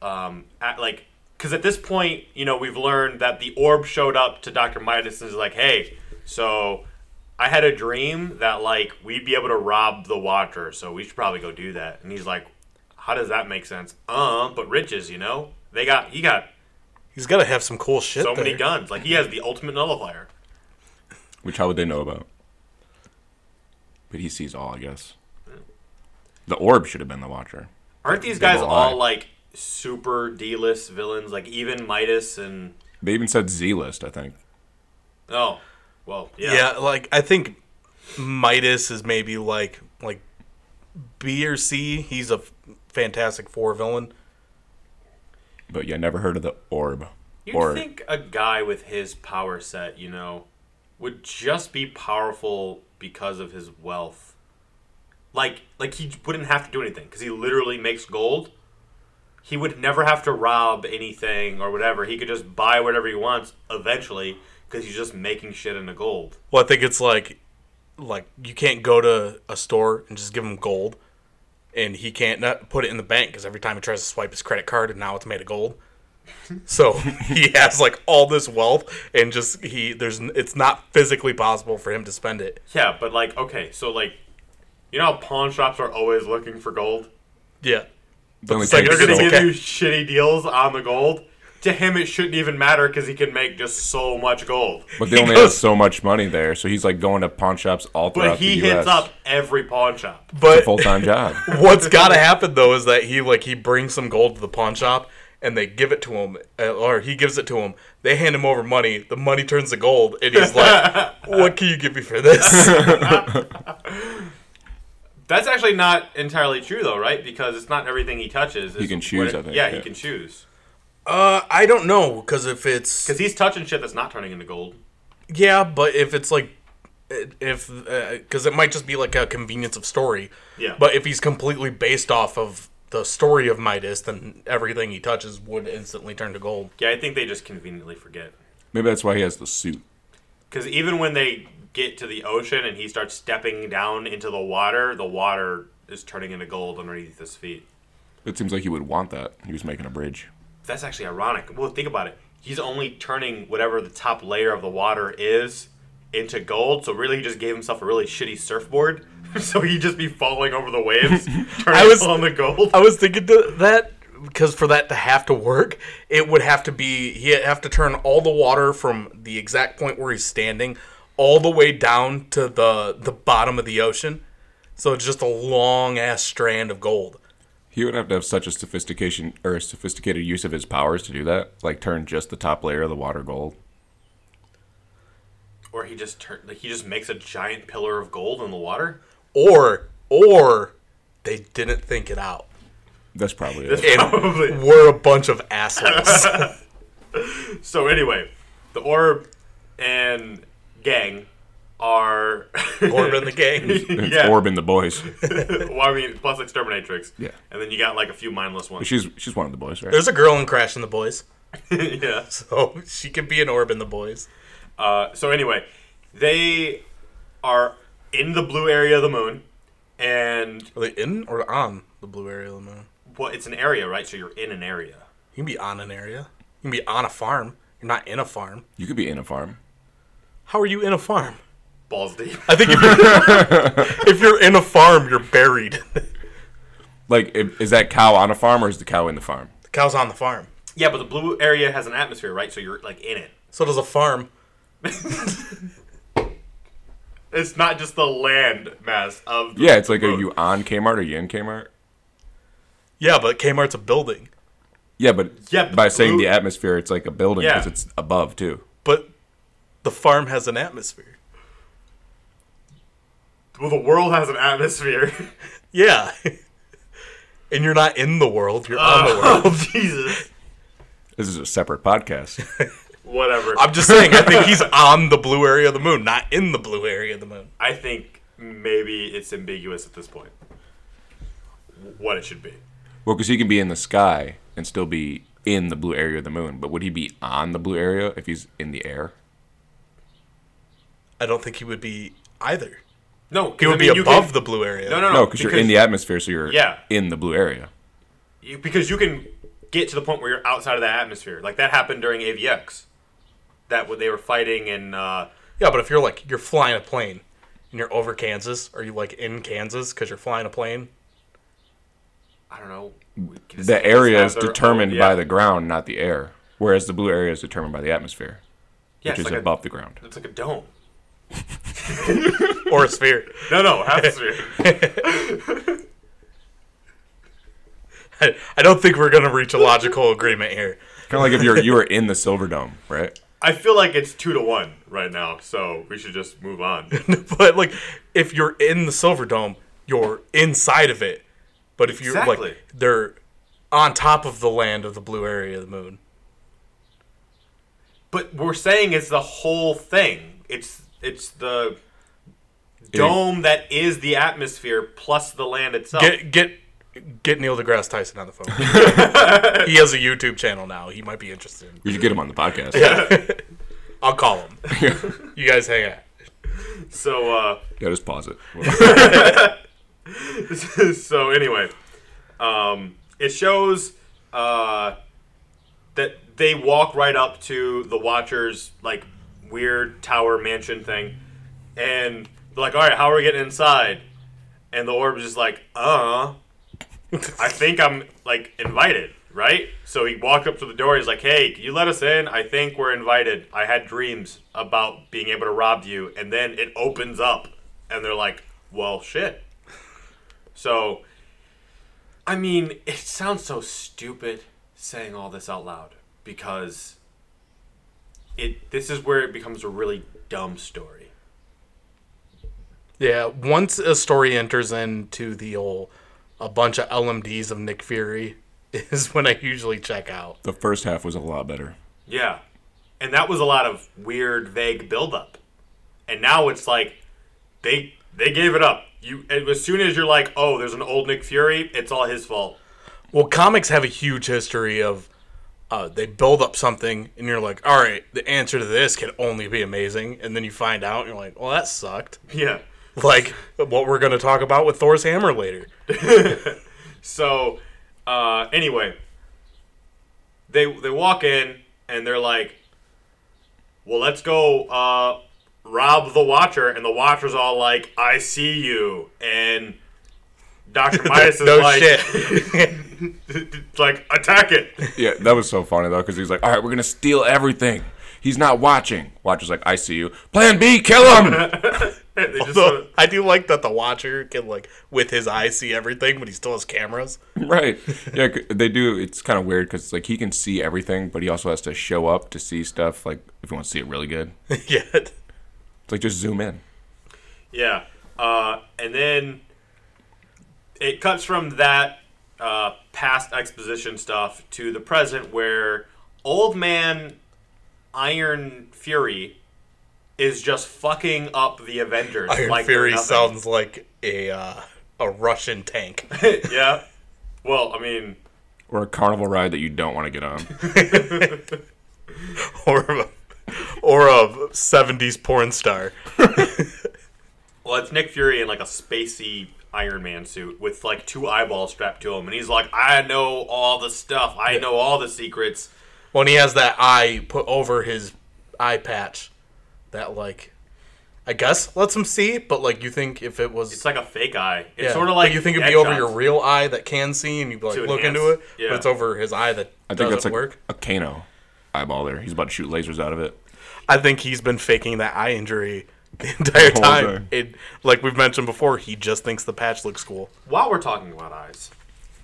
Um, at like, because at this point, you know, we've learned that the orb showed up to Doctor Midas and is like, "Hey, so I had a dream that like we'd be able to rob the Watcher, so we should probably go do that." And he's like, "How does that make sense?" Uh, but riches, you know, they got he got He's got to have some cool shit. so many guns. Like he has the ultimate nullifier. Which how would they know about? But he sees all, I guess. The orb should have been the Watcher. Aren't these Double guys eye. all like super D-list villains? Like even Midas and They even said Z list, I think. Oh, well, yeah. Yeah. like I think Midas is maybe like like B or C. He's a f- Fantastic Four villain. But yeah, never heard of the orb. You'd or think a guy with his power set, you know, would just be powerful because of his wealth. Like, like he wouldn't have to do anything because he literally makes gold. He would never have to rob anything or whatever. He could just buy whatever he wants eventually because he's just making shit into gold. Well, I think it's like like you can't go to a store and just give him gold, and he can't put it in the bank because every time he tries to swipe his credit card, and now it's made of gold. So he has like all this wealth, and just he there's it's not physically possible for him to spend it. Yeah, but like, okay, so like, you know how pawn shops are always looking for gold? Yeah, the only it's like thing- They're gonna give okay. you shitty deals on the gold. To him, it shouldn't even matter because he can make just so much gold. but they he only goes- have so much money there, so he's like going to pawn shops all throughout But he the hits US. up every pawn shop. but full time job. what's got to happen though is that he like he brings some gold to the pawn shop and they give it to him uh, or he gives it to him they hand him over money the money turns to gold and he's like what can you give me for this That's actually not entirely true, though, right? Because it's not everything he touches. is can choose, what- I think, Yeah, yeah. he can choose. uh i don't know because if it's Because he's touching shit that's not turning into gold. yeah but if it's like if because it might just be like a convenience of story Yeah. but if he's completely based off of the story of midas then everything he touches would instantly turn to gold Yeah, I think they just conveniently forget. Maybe that's why he has the suit. Because even when they get to the ocean and he starts stepping down into the water, the water is turning into gold underneath his feet. It seems like he would want that. He was making a bridge. That's actually ironic. Well, think about it. He's only turning whatever the top layer of the water is into gold, so really he just gave himself a really shitty surfboard. so he'd just be falling over the waves, turning I was- on the gold. I was thinking that because for that to have to work, it would have to be he'd have to turn all the water from the exact point where he's standing all the way down to the the bottom of the ocean. So it's just a long ass strand of gold. He would have to have such a sophistication or a sophisticated use of his powers to do that. Like turn just the top layer of the water gold. Or he just turn, like he just makes a giant pillar of gold in the water. Or or they didn't think it out. That's probably it. And Probably. we're a bunch of assholes. So anyway, the orb and gang are Orb and the gang. It's yeah. Orb and the boys. well, I mean, plus exterminatrix. Yeah. And then you got like a few mindless ones. She's she's one of the boys, right? There's a girl in Crash and the Boys. yeah. So she can be an orb in the boys. Uh, so anyway, they are in the blue area of the moon, and Are they in or on the blue area of the moon? well, it's an area, right? So you're in an area. You can be on an area. You can be on a farm. You're not in a farm. You could be in a farm. How are you in a farm? Balls deep. I think if you're, if you're in a farm, you're buried. Like, if, is that cow on a farm or is the cow in the farm? The cow's on the farm. yeah, but the blue area has an atmosphere, right? So you're like in it. So does a farm. It's not just the land mass of. The Yeah, it's like, are you on Kmart or are you in Kmart? Yeah, but Kmart's a building. Yeah, but Yeah, but by saying blue- the atmosphere, it's like a building Yeah. because it's above too. But the farm has an atmosphere. Well, the world has an atmosphere. Yeah. and you're not in the world, you're on the oh, world. oh Jesus! This is a separate podcast. Whatever. I'm just saying, I think he's on the blue area of the moon, not in the blue area of the moon. I think maybe it's ambiguous at this point. What it should be. well, because he can be in the sky and still be in the blue area of the moon, but would he be on the blue area if he's in the air? I don't think he would be either. No, He would be above the blue area. No, no, no. No, because you're in the atmosphere, so you're Yeah. in the blue area. you- because you can get to the point where you're outside of that atmosphere. Like that happened during AVX. That when they were fighting in. Uh, Yeah, but if you're like you're flying a plane and you're over Kansas, are you like in Kansas because you're flying a plane? I don't know. The area is have their determined own- by the ground, not the air. Whereas the blue area is determined by the atmosphere, yeah, which is like above the ground. It's like a dome. Or a sphere? No, no, half a sphere. I, I don't think we're gonna reach a logical agreement here. Kind of like if you're you were in the Silver Dome, right? I feel like it's two to one right now, so we should just move on. but like, if you're in the Silver Dome, you're inside of it. But if you're Exactly. like, they're on top of the land of the blue area of the moon. But we're saying it's the whole thing. It's it's the dome that is the atmosphere plus the land itself. Get get get Neil deGrasse Tyson on the phone. he has a YouTube channel now. He might be interested. We should get him on the podcast. Yeah. I'll call him. you guys hang out. so uh, Yeah, just pause it. so anyway, um, it shows uh, that they walk right up to the Watchers like weird tower mansion thing, and they're like, "All right, how are we getting inside?" And the orb is just like, "Uh, I think I'm like invited." Right? So he walked up to the door. He's like, "Hey, can you let us in? I think we're invited. I had dreams about being able to rob you." And then it opens up, and they're like, "Well, shit." So, I mean, it sounds so stupid saying all this out loud because it this is where it becomes a really dumb story. Yeah, once a story enters into the old a bunch of LMDs of Nick Fury is when I usually check out. The first half was a lot better. Yeah. And that was a lot of weird, vague buildup. And now it's like they they gave it up. You as soon as you're like, oh, there's an old Nick Fury, it's all his fault. Well, comics have a huge history of uh, they build up something and you're like, all right, the answer to this can only be amazing, and then you find out and you're like, well, that sucked. Yeah. Like what we're gonna talk about with Thor's hammer later. So, uh, anyway, they they walk in and they're like, "Well, let's go uh, rob the Watcher," and the Watcher's all like, "I see you," and Doctor Midas is no like, shit. like attack it. Yeah, that was so funny though, because he's like, "All right, we're gonna steal everything." He's not watching. Watcher's like, "I see you." Plan B, kill him. They just sort of- I do like that the Watcher can like with his eyes see everything, but he still has cameras. right? Yeah, they do. It's kind of weird because like he can see everything, but he also has to show up to see stuff. Like if you want to see it really good, yeah. it's like just zoom in. Yeah. Uh, and then it cuts from that uh, past exposition stuff to the present where old man Iron Fury is just fucking up the Avengers. Iron like Fury sounds like a uh, a Russian tank. yeah. Well, I mean, Or a carnival ride that you don't want to get on. or a, or a 70s porn star. well, it's Nick Fury in like a spacey Iron Man suit with like two eyeballs strapped to him, and he's like, "I know all the stuff. I know all the secrets." When he has that eye put over his eye patch, that like, I guess lets him see. But like, you think if it was, It's like a fake eye. It's yeah, sort of like but you think it'd be over your real eye that can see, and you'd be like look enhance, into it, yeah. but it's over his eye that I think doesn't that's like work. a Kano eyeball there. He's about to shoot lasers out of it. I think he's been faking that eye injury the entire whole time. time. It, like we've mentioned before, he just thinks the patch looks cool. While we're talking about eyes,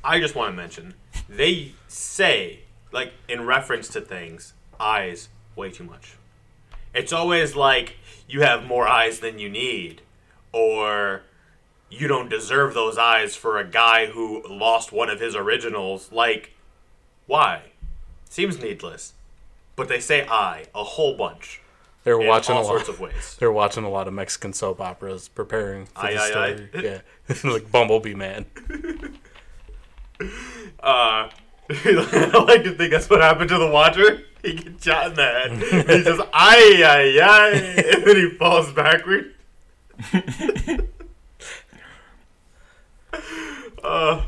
I just want to mention they say, like in reference to things, eyes way too much. It's always like you have more eyes than you need, or you don't deserve those eyes for a guy who lost one of his originals. Like, why? Seems needless. But they say I a whole bunch They're watching all a lot. sorts of ways. They're watching a lot of Mexican soap operas, preparing for Aye, the story. aye. Yeah, like Bumblebee Man. Uh, I like to think that's what happened to the Watcher. He gets shot in the head. He says, "Ay, ay, ay," and then he falls backward. uh,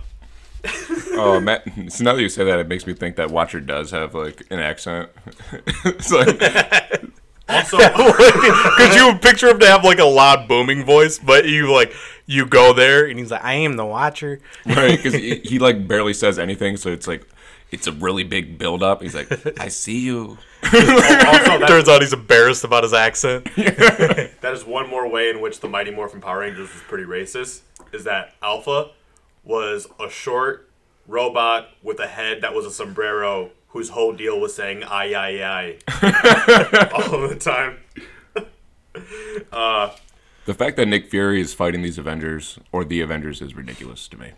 Oh, Matt. So now that you say that, it makes me think that Watcher does have like an accent. it's like also, Because you picture him to have like a loud booming voice, but you like you go there and he's like, "I am the Watcher." right because he, he like barely says anything, so it's like it's a really big build up. He's like, "I see you." also Turns out he's embarrassed about his accent. that is one more way in which the Mighty Morphin Power Rangers was pretty racist. Is that Alpha was a short robot with a head that was a sombrero whose whole deal was saying "aye aye aye" all the time. Uh, the fact that Nick Fury is fighting these Avengers or the Avengers is ridiculous to me.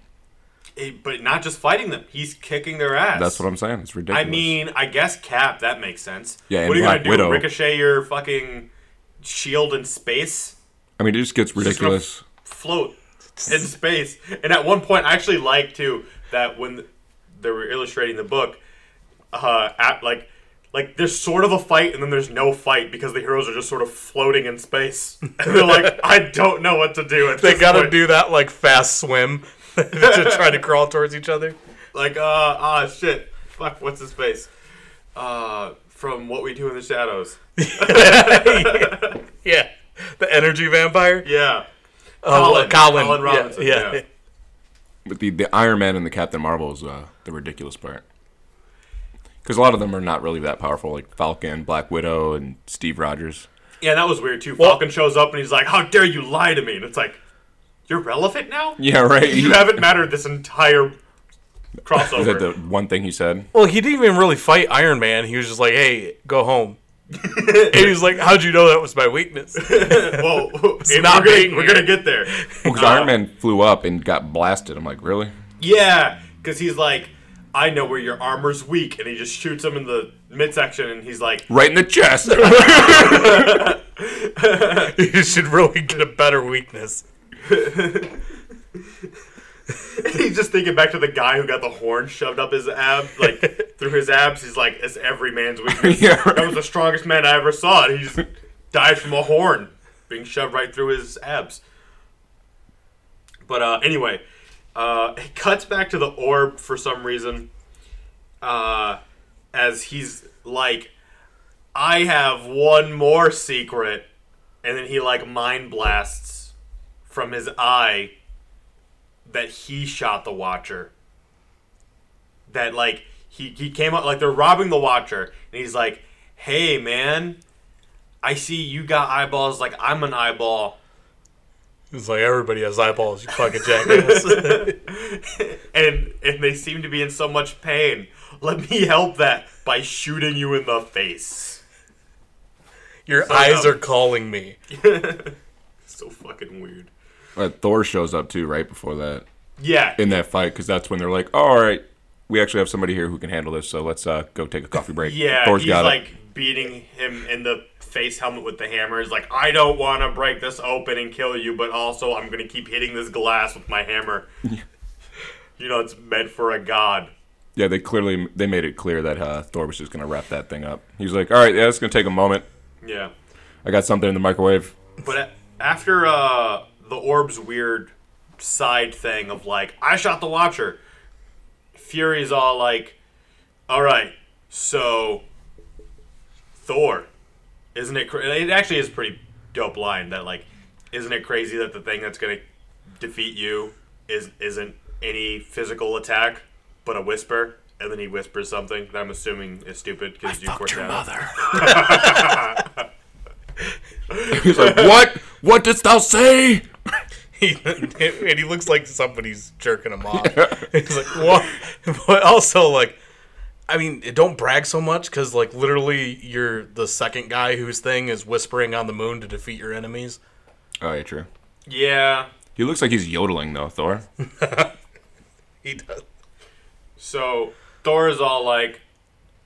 Eh, but not just fighting them; he's kicking their ass. That's what I'm saying. It's ridiculous. I mean, I guess Cap. That makes sense. Yeah, and What are you Black gonna do? Widow. Ricochet your fucking shield in space? I mean, it just gets It's just ridiculous. float in space. And at one point, I actually like too that when they were illustrating the book, uh, at like. Like there's sort of a fight and then there's no fight because the heroes are just sort of floating in space and they're like I don't know what to do. At They this gotta point. do that like fast swim to try to crawl towards each other. like uh ah shit fuck what's his face uh from what we do in the shadows Yeah, the energy vampire. yeah Colin. Colin, Colin Robinson, Yeah, yeah. But the, the Iron Man and the Captain Marvel is uh, the ridiculous part. Because a lot of them are not really that powerful, like Falcon, Black Widow, and Steve Rogers. yeah that was weird too Well- falcon shows up and he's like how dare you lie to me and it's like you're relevant now Yeah, right. you haven't mattered this entire crossover. Is that the one thing he said? Well, he didn't even really fight Iron Man. He was just like, "Hey, go home." and he's like, "How'd you know that was my weakness?" well we're, not gonna, we're gonna get there Because Uh, Iron Man flew up and got blasted. I'm like, really? yeah because he's like I know where your armor's weak and he just shoots him in the midsection and he's like Right in the chest. you should really get a better weakness. He's just thinking back to the guy who got the horn shoved up his ab, like through his abs. He's like, "It's every man's weakness." Yeah, right. That was the strongest man I ever saw. And he just died from a horn being shoved right through his abs. But uh, anyway, uh, it cuts back to the orb for some reason, uh, as he's like, "I have one more secret," and then he like mind blasts from his eye that he shot the Watcher. That like he he came up like they're robbing the Watcher, and he's like, "Hey man, I see you got eyeballs like I'm an eyeball." It's like everybody has eyeballs. You fucking jackass. and and they seem to be in so much pain. Let me help that by shooting you in the face. Your So eyes dumb. are calling me. So fucking weird. Uh, Thor shows up too right before that Yeah, in that fight because that's when they're like, oh, all right, we actually have somebody here who can handle this, so let's uh, go take a coffee break. yeah. Thor's he's got it. like beating him in the face helmet with the hammer. He's like, I don't want to break this open and kill you, but also I'm gonna keep hitting this glass with my hammer. you know, it's meant for a god. Yeah, they clearly they made it clear that uh, Thor was just gonna wrap that thing up. He's like, all right, yeah, it's gonna take a moment. Yeah. I got something in the microwave. But a- after uh, the orb's weird side thing of like, I shot the Watcher, Fury's all like, all right, so Thor, isn't it? Cra- it actually is a pretty dope line that like, isn't it crazy that the thing that's gonna defeat you is isn't any physical attack but a whisper? And then he whispers something that I'm assuming is stupid because you Fucked your Cortana. mother. He's like, what? What didst thou say? He, and he looks like somebody's jerking him off. He's like, what? But also, like, I mean, don't brag so much because, like, literally, you're the second guy whose thing is whispering on the moon to defeat your enemies. Oh yeah, true. Yeah. He looks like he's yodeling though, Thor. He does. So Thor is all like,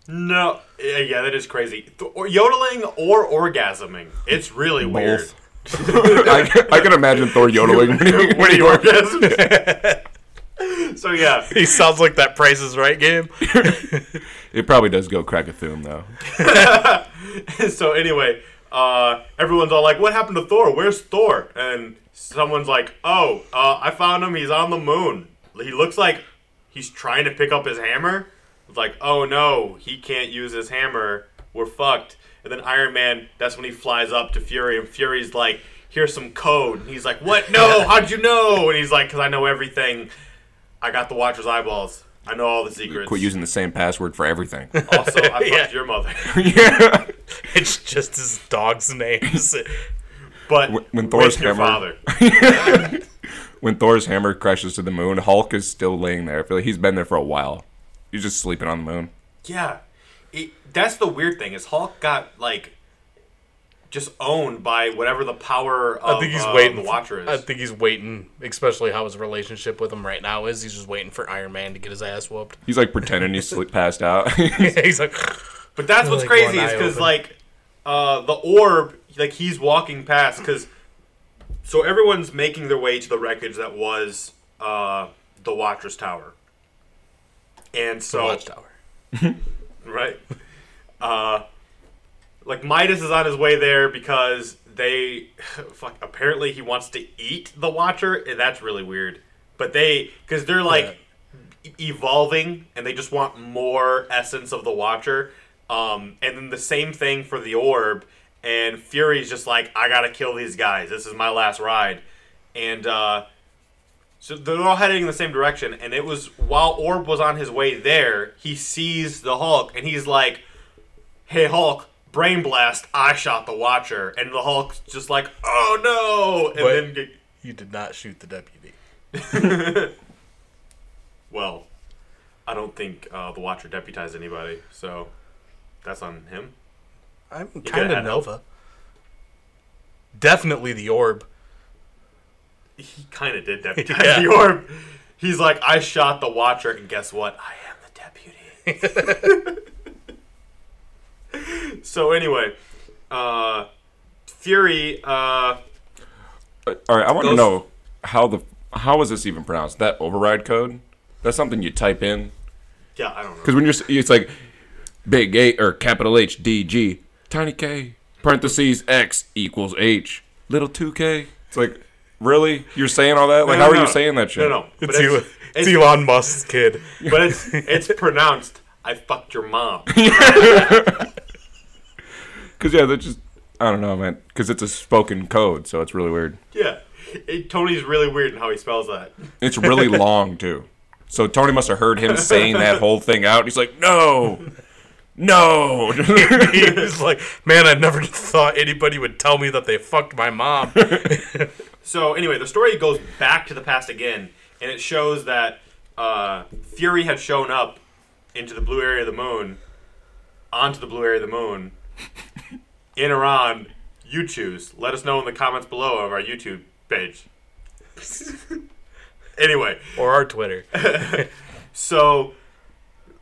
"No, yeah, yeah, that is crazy." Th- or yodeling or orgasming, it's really weird. Both. I, can- I can imagine Thor yodeling when he, when When he he orgasms. so yeah, He sounds like that Price is Right game. It probably does go crack a thum though. so anyway, uh, everyone's all like, "What happened to Thor? Where's Thor?" And someone's like, "Oh, uh, I found him. He's on the moon. He looks like he's trying to pick up his hammer." It's like, "Oh no, he can't use his hammer. We're fucked." And then Iron Man, that's when he flies up to Fury, and Fury's like, "Here's some code." And he's like, "What? No, how'd you know?" And he's like, "Cause I know everything. I got the Watcher's eyeballs. I know all the secrets." Quit using the same password for everything. Also, I fucked Yeah. your mother. yeah. It's just his dog's names. But When- when with Thor's your hammer- father. When Thor's hammer crashes to the moon, Hulk is still laying there. I feel like he's been there for a while. He's just sleeping on the moon. Yeah, it, that's the weird thing is Hulk got like just owned by whatever the power of I think he's uh, waiting. the Watcher is. I think he's waiting, especially how his relationship with him right now is. He's just waiting for Iron Man to get his ass whooped. He's like pretending he's sleep passed out. he's like, But that's what's Like crazy is because like uh, the orb, like he's walking past because so everyone's making their way to the wreckage that was uh, the Watcher's Tower, and so the Watchtower. right, uh, like Midas is on his way there because they fuck. Apparently, he wants to eat the Watcher, and that's really weird. But they because they're like e- evolving and they just want more essence of the Watcher. Um, and then the same thing for the orb. And Fury's just like, I gotta kill these guys. This is my last ride. And uh, so they're all heading in the same direction. And it was while Orb was on his way there, he sees the Hulk and he's like, Hey Hulk, brain blast! I shot the Watcher. And the Hulk's just like, Oh no! And But- then get- You did not shoot the deputy. Well, I don't think uh, the Watcher deputized anybody, so that's on him. I'm kind of Nova. Definitely the orb. He kind of did deputize Yeah. the orb. He's like, I shot the Watcher, and guess what? I am the deputy. so anyway, uh, Fury. Uh, All right, I want to know how the how is this even pronounced? That override code? That's something you type in yeah, I don't know. because when you're it's like big A or capital H D G tiny K parentheses X equals H little two K. It's like really you're saying all that? Like No, how no, are you no. saying that shit? No, no. But It's, Elon, it's, it's it's, Elon Musk's kid. but it's it's pronounced. I fucked your mom. Because yeah, that's just I don't know, man. Because it's a spoken code, so it's really weird. yeah, it, Tony's really weird in how he spells that. It's really long too. So Tony must have heard him saying that whole thing out. He's like, no, no. he was like, "Man, I never thought anybody would tell me that they fucked my mom." So anyway, the story goes back to the past again, and it shows that uh, Fury had shown up into the blue area of the moon, onto the blue area of the moon, in Iran. You choose. Let us know in the comments below of our YouTube page. anyway, or our Twitter. so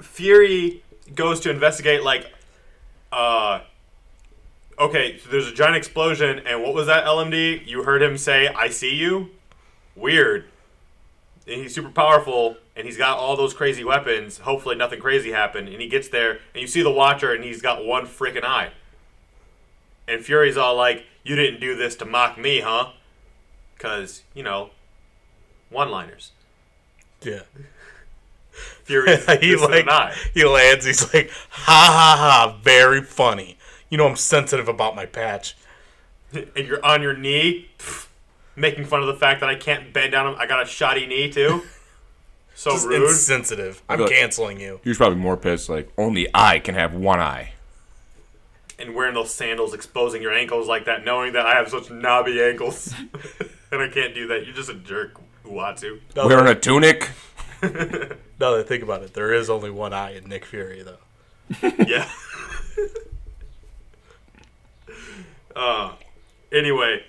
Fury goes to investigate like uh okay, so there's a giant explosion and what was that LMD? You heard him say I see you? Weird. And he's super powerful and he's got all those crazy weapons. Hopefully nothing crazy happened and he gets there and you see the watcher and he's got one freaking eye. And Fury's all like, "You didn't do this to mock me, huh?" Cuz, you know, one-liners. Yeah. Fury's he like an eye. he lands. He's like, "Ha ha ha! Very funny." You know, I'm sensitive about my patch. and you're on your knee, pff, making fun of the fact that I can't bend down. I got a shoddy knee too. So Just rude. insensitive. I'm like- canceling you. he was probably more pissed. Like only I can have one eye. And wearing those sandals, exposing your ankles like that, knowing that I have such knobby ankles, and I can't do that. You're just a jerk, Uatu. Now Wearing that, a tunic. now that I think about it, there is only one eye in Nick Fury, though. Yeah. uh, anyway,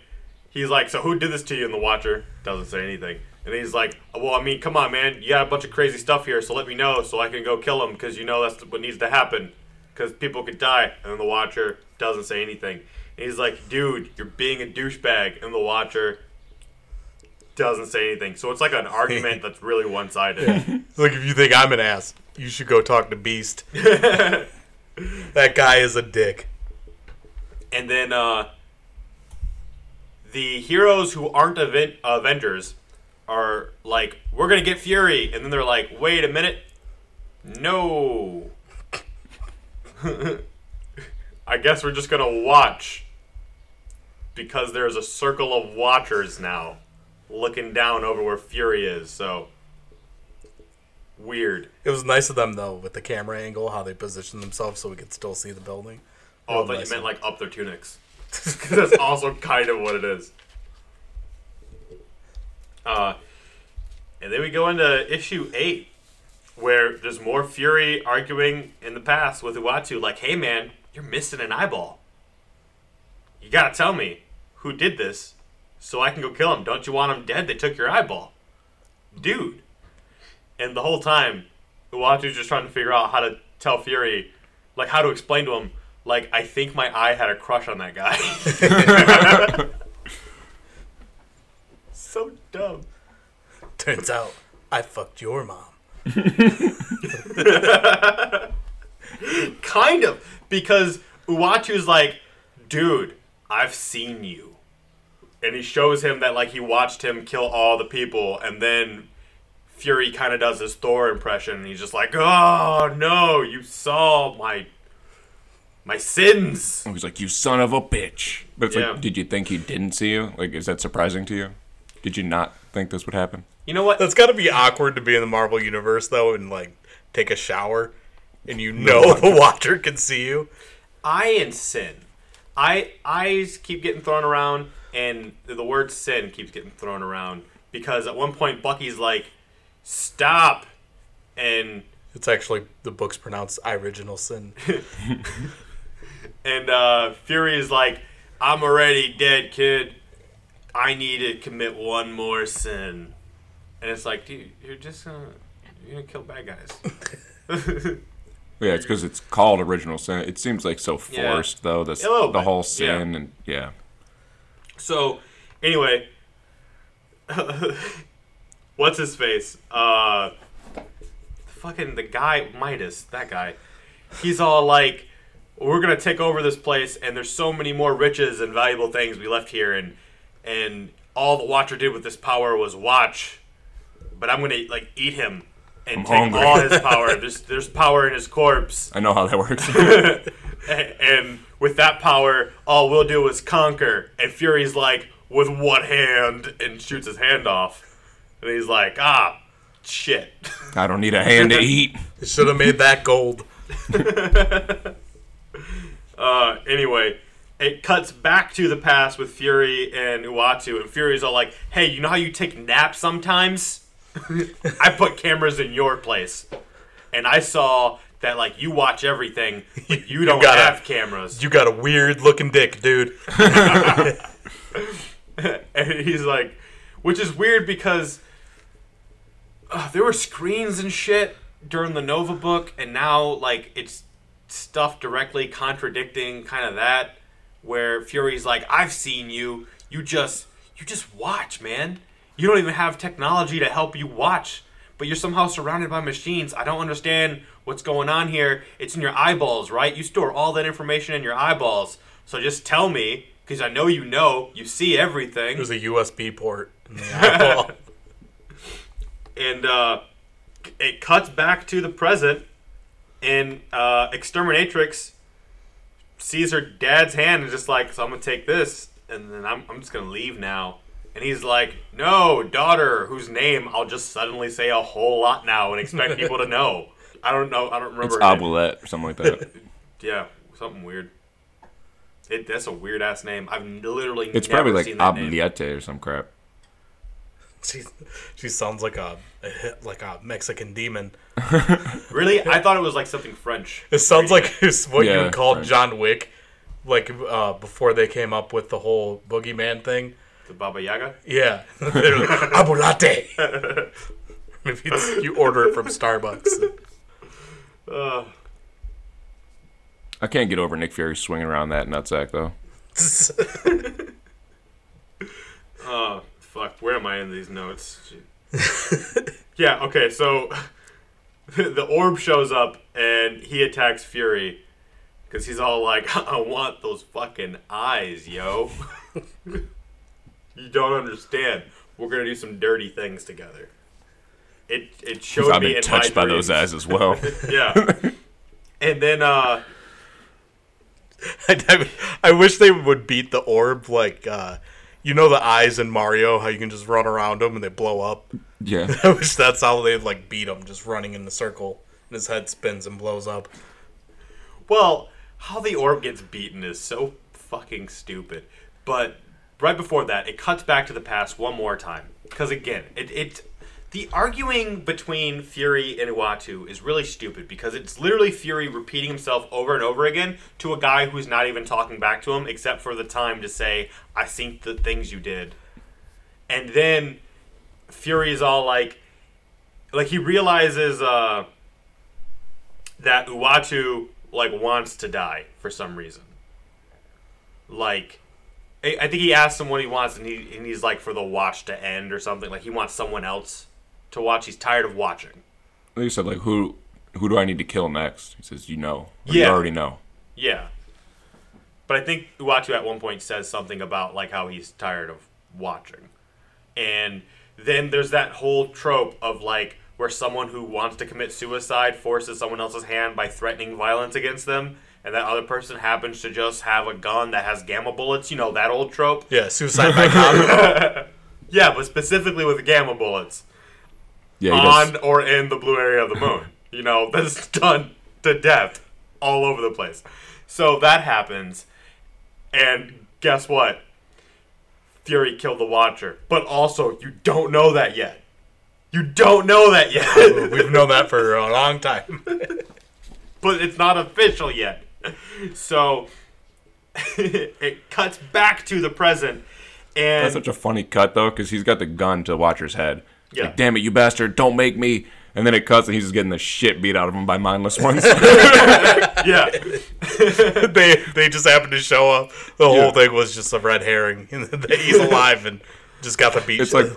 he's like, so who did this to you? And the Watcher doesn't say anything. And he's like, well, I mean, come on, man. You got a bunch of crazy stuff here, so let me know so I can go kill him because you know that's what needs to happen because people could die. And then the Watcher doesn't say anything. And he's like, dude, you're being a douchebag. And the Watcher doesn't say anything. So it's like an argument that's really one sided. Like if you think I'm an ass, you should go talk to Beast. that guy is a dick. And then uh, the heroes who aren't Aven- Avengers are like, we're going to get Fury. And then they're like, wait a minute. No. I guess we're just going to watch. Because there's a circle of watchers now looking down over where Fury is. So, weird. It was nice of them though, with the camera angle, how they positioned themselves so we could still see the building. Oh, I thought nice you meant like up their tunics. that's also kind of what it is. Uh, and then we go into issue eight, where there's more Fury arguing in the past with Uatu, like, hey man, you're missing an eyeball. You gotta tell me who did this so I can go kill him. Don't you want him dead? They took your eyeball. Dude. And the whole time, Uatu's just trying to figure out how to tell Fury, like, how to explain to him, like, I think my eye had a crush on that guy. so dumb. Turns out I fucked your mom. Kind of. Because Uatu's like, dude, I've seen you. And he shows him that, like, he watched him kill all the people, and then Fury kind of does his Thor impression, and he's just like, oh, no, you saw my. My sins. Oh, he was like, "You son of a bitch!" But it's Yeah. like, did you think he didn't see you? Like, is that surprising to you? Did you not think this would happen? You know what? That's got to be awkward to be in the Marvel universe though, and like take a shower, and you know the Watcher can see you. I and sin. I eyes keep getting thrown around, and the word sin keeps getting thrown around because at one point Bucky's like, "Stop," and It's actually the book's pronounced "I original sin." and uh, Fury is like, "I'm already dead, kid. I need to commit one more sin," and it's like, dude, you're just gonna you're gonna kill bad guys. Yeah, it's because it's called original sin. It seems like so Yeah. forced, though. This the bit, whole yeah. sin and yeah. So, anyway, what's his face? Uh, fucking the guy Midas, that guy. He's all like, "We're gonna take over this place, and there's so many more riches and valuable things we left here, and and all the Watcher did with this power was watch, but I'm gonna like eat him." And I'm take hungry. all his power. There's there's power in his corpse. I know how that works. and with that power, all we'll do is conquer. And Fury's like, with what hand? And shoots his hand off. And he's like, ah, shit. I don't need a hand to eat. Should have made that gold. Uh, anyway, it cuts back to the past with Fury and Uatu. And Fury's all like, hey, you know how you take naps sometimes? I put cameras in your place. And I saw that, like, you watch everything, but you don't gotta- have cameras. You got a weird looking dick, dude. and he's like, which is weird because uh, there were screens and shit during the Nova book, and now like it's stuff directly contradicting kind of that, where Fury's like, I've seen you, you just you just watch, man. You don't even have technology to help you watch, but you're somehow surrounded by machines. I don't understand what's going on here. It's in your eyeballs, right? You store all that information in your eyeballs. So just tell me, because I know you know, you see everything. There's a USB port in the eyeball. and uh, it cuts back to the present, and uh, Exterminatrix sees her dad's hand and just like, so I'm gonna take this, and then I'm, I'm just gonna leave now. And he's like, no, daughter, whose name I'll just suddenly say a whole lot now and expect people to know. I don't know. I don't remember. It's her. Abulet or something like that. Yeah, something weird. It, that's a weird ass name. I've literally It's never probably like seen that name. Abliete or some crap. she, she sounds like a, a like a Mexican demon. Really, I thought it was like something French. It sounds like it's what you Yeah, would call French. John Wick, like uh, before they came up with the whole boogeyman thing. The Baba Yaga. Yeah, They're like, Abulate. Maybe it's, you order it from Starbucks. Uh, I can't get over Nick Fury swinging around that nutsack though. Oh, fuck. Where am I in these notes? yeah, okay, so the orb shows up and he attacks Fury because he's all like, I want those fucking eyes, yo. You don't understand. We're going to do some dirty things together. It, it showed I've me been in touched my by those eyes as well. Yeah. and then, uh, I, I, I wish they would beat the orb like uh, you know the eyes in Mario, how you can just run around them and they blow up. yeah. I wish that's how they like beat him, just running in the circle, and his head spins and blows up. Well, how the orb gets beaten is so fucking stupid. But right before that, it cuts back to the past one more time. Because again, it, it the arguing between Fury and Uatu is really stupid because it's literally Fury repeating himself over and over again to a guy who's not even talking back to him except for the time to say, I think the things you did. And then Fury is all like, like he realizes uh, that Uatu like wants to die for some reason. Like, I think he asks him what he wants, and he and he's like for the watch to end or something. Like he wants someone else to watch. He's tired of watching. Like you said, like who who do I need to kill next? He says, you know. Yeah. You already know. Yeah. But I think Uatu at one point says something about like how he's tired of watching. And then there's that whole trope of like where someone who wants to commit suicide forces someone else's hand by threatening violence against them and that other person happens to just have a gun that has gamma bullets, you know, that old trope. Yeah, suicide by cop. Yeah, but specifically with gamma bullets Yeah, he does. on or in the blue area of the moon. You know, that's done to death all over the place. So that happens, and guess what? Fury killed the Watcher. But also, you don't know that yet. You don't know that yet. Oh, we've known that for a long time. but it's not official yet. So it cuts back to the present, and That's such a funny cut though, because he's got the gun to Watcher's head. Yeah. Like, damn it, you bastard! Don't make me. And then it cuts, and he's just getting the shit beat out of him by mindless ones. yeah, they they just happened to show up. The Yeah. whole thing was just a red herring. that He's alive and just got the beat. it's like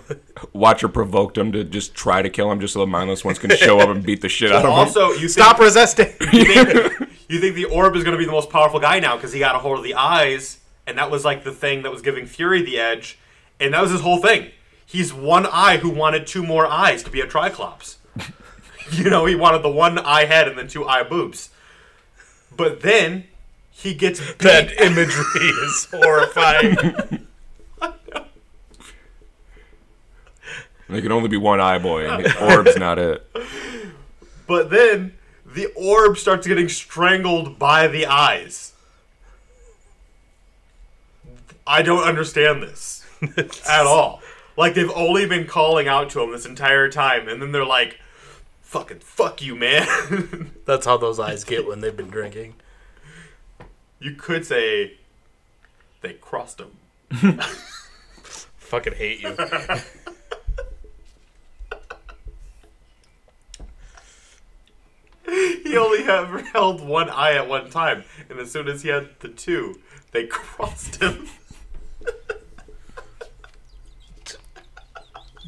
Watcher provoked him to just try to kill him, just so the mindless ones can show up and beat the shit out of him. also you stop think, resisting. you think, you think the orb is going to be the most powerful guy now because he got a hold of the eyes, and that was like the thing that was giving Fury the edge, and that was his whole thing. He's one eye who wanted two more eyes to be a Triclops. you know, he wanted the one eye head and then two eye boobs. But then he gets beat. that imagery is horrifying. There can only be one eye boy, and the orb's not it. But then the orb starts getting strangled by the eyes. I don't understand this at all. Like they've only been calling out to him this entire time, and then they're like, "Fucking fuck you, man." That's how those eyes get when they've been drinking. you could say they crossed him. Fucking hate you. He only ever held one eye at one time, and as soon as he had the two, they crossed him.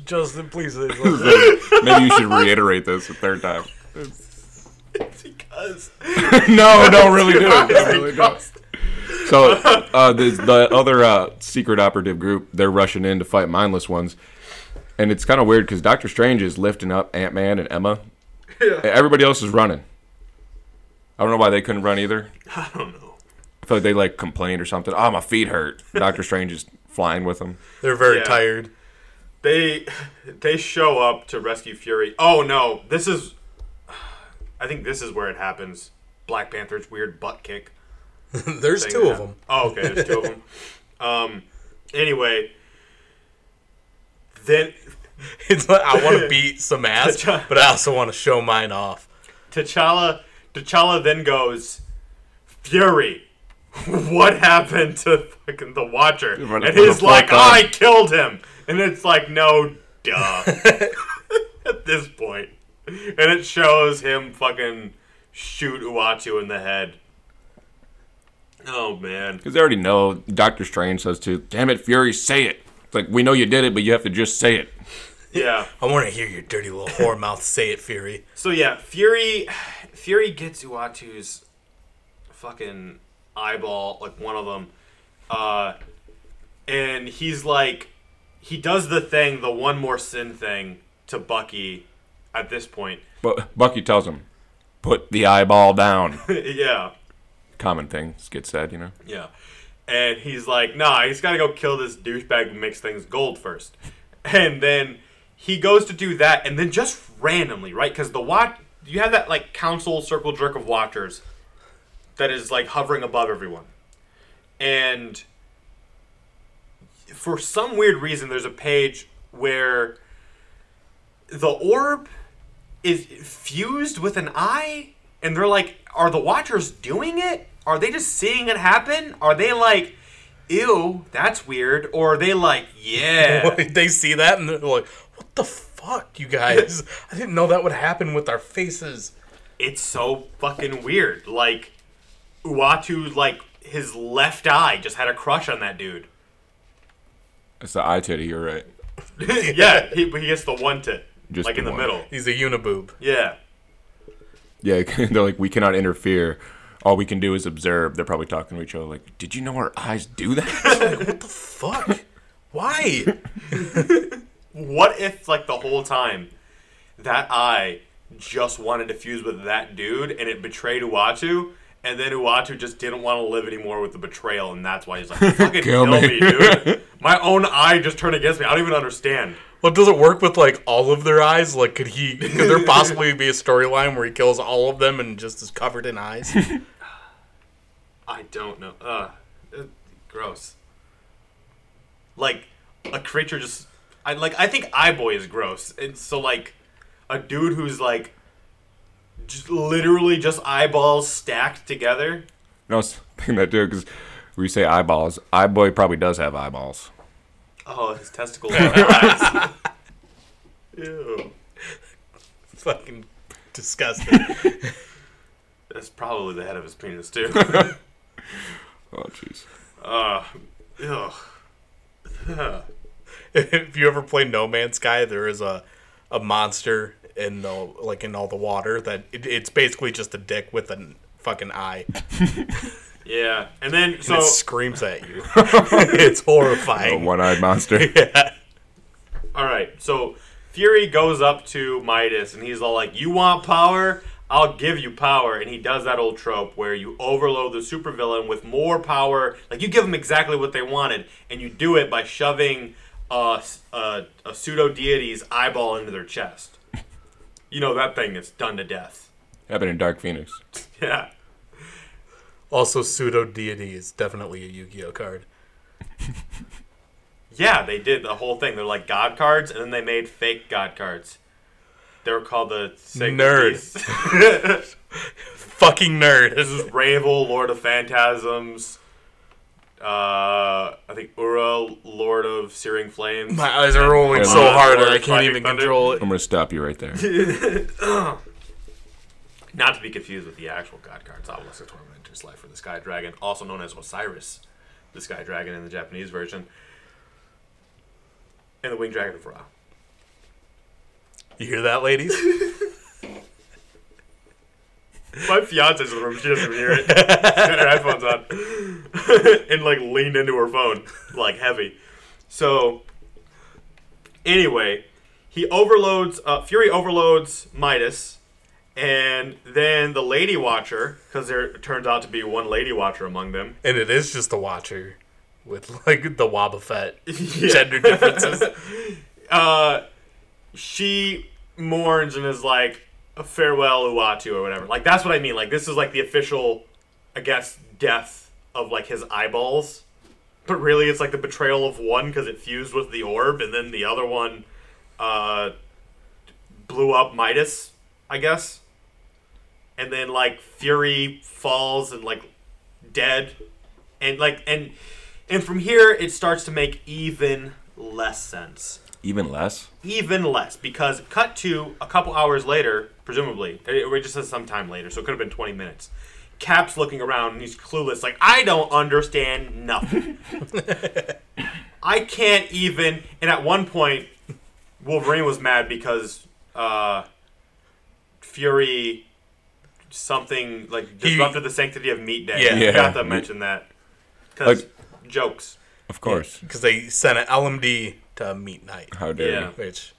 Justin, please. Maybe you should reiterate this a third time. It's because no, don't really do it. Don't really do it. So uh, the, the other uh, secret operative group, they're rushing in to fight mindless ones, and it's kind of weird because Doctor Strange is lifting up Ant Man and Emma. Everybody else is running. I don't know why they couldn't run either. I don't know. I feel like they like complained or something. Oh, my feet hurt. Doctor Strange is flying with them. They're very Yeah. tired. They they show up to rescue Fury. Oh no, this is I think this is where it happens. Black Panther's weird butt kick. There's two of them. Oh, okay, there's two of them. Um anyway, then It's like I want to beat some ass, but I also want to show mine off. T'Challa T'Challa then goes, Fury, what happened to fucking the Watcher? Run- And he's like, fuck on. I killed him. And it's like, no, duh. At this point. And it shows him fucking shoot Uatu in the head. Oh, man. Because they already know. Doctor Strange says to, damn it, Fury, say it. It's like, we know you did it, but you have to just say it. Yeah. I want to hear your dirty little whore mouth say it, Fury. So yeah, Fury, Fury gets Uatu's fucking eyeball, like one of them, uh, and he's like, he does the thing, the one more sin thing to Bucky. At this point, But Bucky tells him, put the eyeball down. yeah, Common things get said, you know? yeah, and he's like, nah, he's got to go kill this douchebag who makes things gold first, and then he goes to do that, and then just randomly, right? Because the watch, you have that like council circle jerk of watchers that is like hovering above everyone, and for some weird reason, there's a page where the orb is fused with an eye, and they're like, are the Watchers doing it? Are they just seeing it happen? Are they like, ew, that's weird? Or are they like, yeah, they see that and they're like, "What the fuck, you guys? I didn't know that would happen with our faces." it's so fucking weird. Like, Uatu, like his left eye just had a crush on that dude. It's the eye titty. You're right. yeah, he, he gets the one tit, Just like in the one. middle. He's a uniboob. Yeah. Yeah, they're like, we cannot interfere. All we can do is observe. They're probably talking to each other like, did you know our eyes do that? like, What the fuck? Why? What if, like, the whole time, that eye just wanted to fuse with that dude and it betrayed Uatu, and then Uatu just didn't want to live anymore with the betrayal, and that's why he's like, fucking Kill kill, me." me. dude. My own eye just turned against me. I don't even understand. Well, does it work with like all of their eyes? Like, could he? Could there possibly be a storyline where he kills all of them and just is covered in eyes? I don't know. Uh, uh, gross. Like, a creature just. I like. I think Eyeboy is gross. And so, like, a dude who's like. Just literally just eyeballs stacked together. no, I was thinking that too because we say eyeballs. Eyeboy probably does have eyeballs. Oh, his testicles are eyes. Ew. Fucking disgusting. That's probably the head of his penis, too. Oh, jeez. uh, ugh. Ugh. If you ever play No Man's Sky, there is a a monster in the like in all the water that it, it's basically just a dick with a fucking eye. Yeah. And then, And so. it screams at you. it's A horrifying. one-eyed monster. Yeah. All right, so Fury goes up to Midas and he's all like, "You want power? I'll give you power." And he does that old trope where you overload the supervillain with more power, like you give them exactly what they wanted, and you do it by shoving a, a, a pseudo deity's eyeball into their chest. You know that thing is done to death. Happened in Dark Phoenix. Yeah. Also, pseudo deity is definitely a Yu-Gi-Oh card. Yeah, they did the whole thing. They're like god cards, and then they made fake god cards. They were called the Sacred Nerd. Fucking nerd. This is Raviel, Lord of Phantasms. Uh, I think Uria, Lord of Searing Flames. My eyes are rolling so hard that I can't even Thunder. control it. I'm gonna stop you right there. Not to be confused with the actual god cards. Obelisk of Torment, Enters Life for the Sky Dragon, also known as Osiris, the Sky Dragon in the Japanese version, and the Winged Dragon of Ra. You hear that, ladies? My fiance's in the room. She doesn't hear it. She had her headphones on and like leaned into her phone, like heavy. So, anyway, he overloads. Uh, Fury overloads Midas, and then the Lady Watcher, because there turns out to be one Lady Watcher among them. and it is just a watcher with like the Wobba Fett Yeah. gender differences. uh, she mourns and is like farewell Uatu or whatever. Like that's what I mean. Like this is like the official, I guess, death of like his eyeballs. But really, it's like the betrayal of one because it fused with the orb, and then the other one uh, blew up Midas, I guess. And then like Fury falls and like dead, and like and and from here it starts to make even less sense Even less. even less because cut to a couple hours later, presumably, it it just says sometime later, so it could have been 20 minutes. Cap's looking around and he's clueless, like, I don't understand nothing. I can't even. And at one point, Wolverine was mad because uh, Fury something like disrupted the sanctity of Meat Day. Yeah. I forgot Yeah. to mention that. Because Like- jokes. Of course. because they sent an LMD to meat night, How dare Yeah. you? which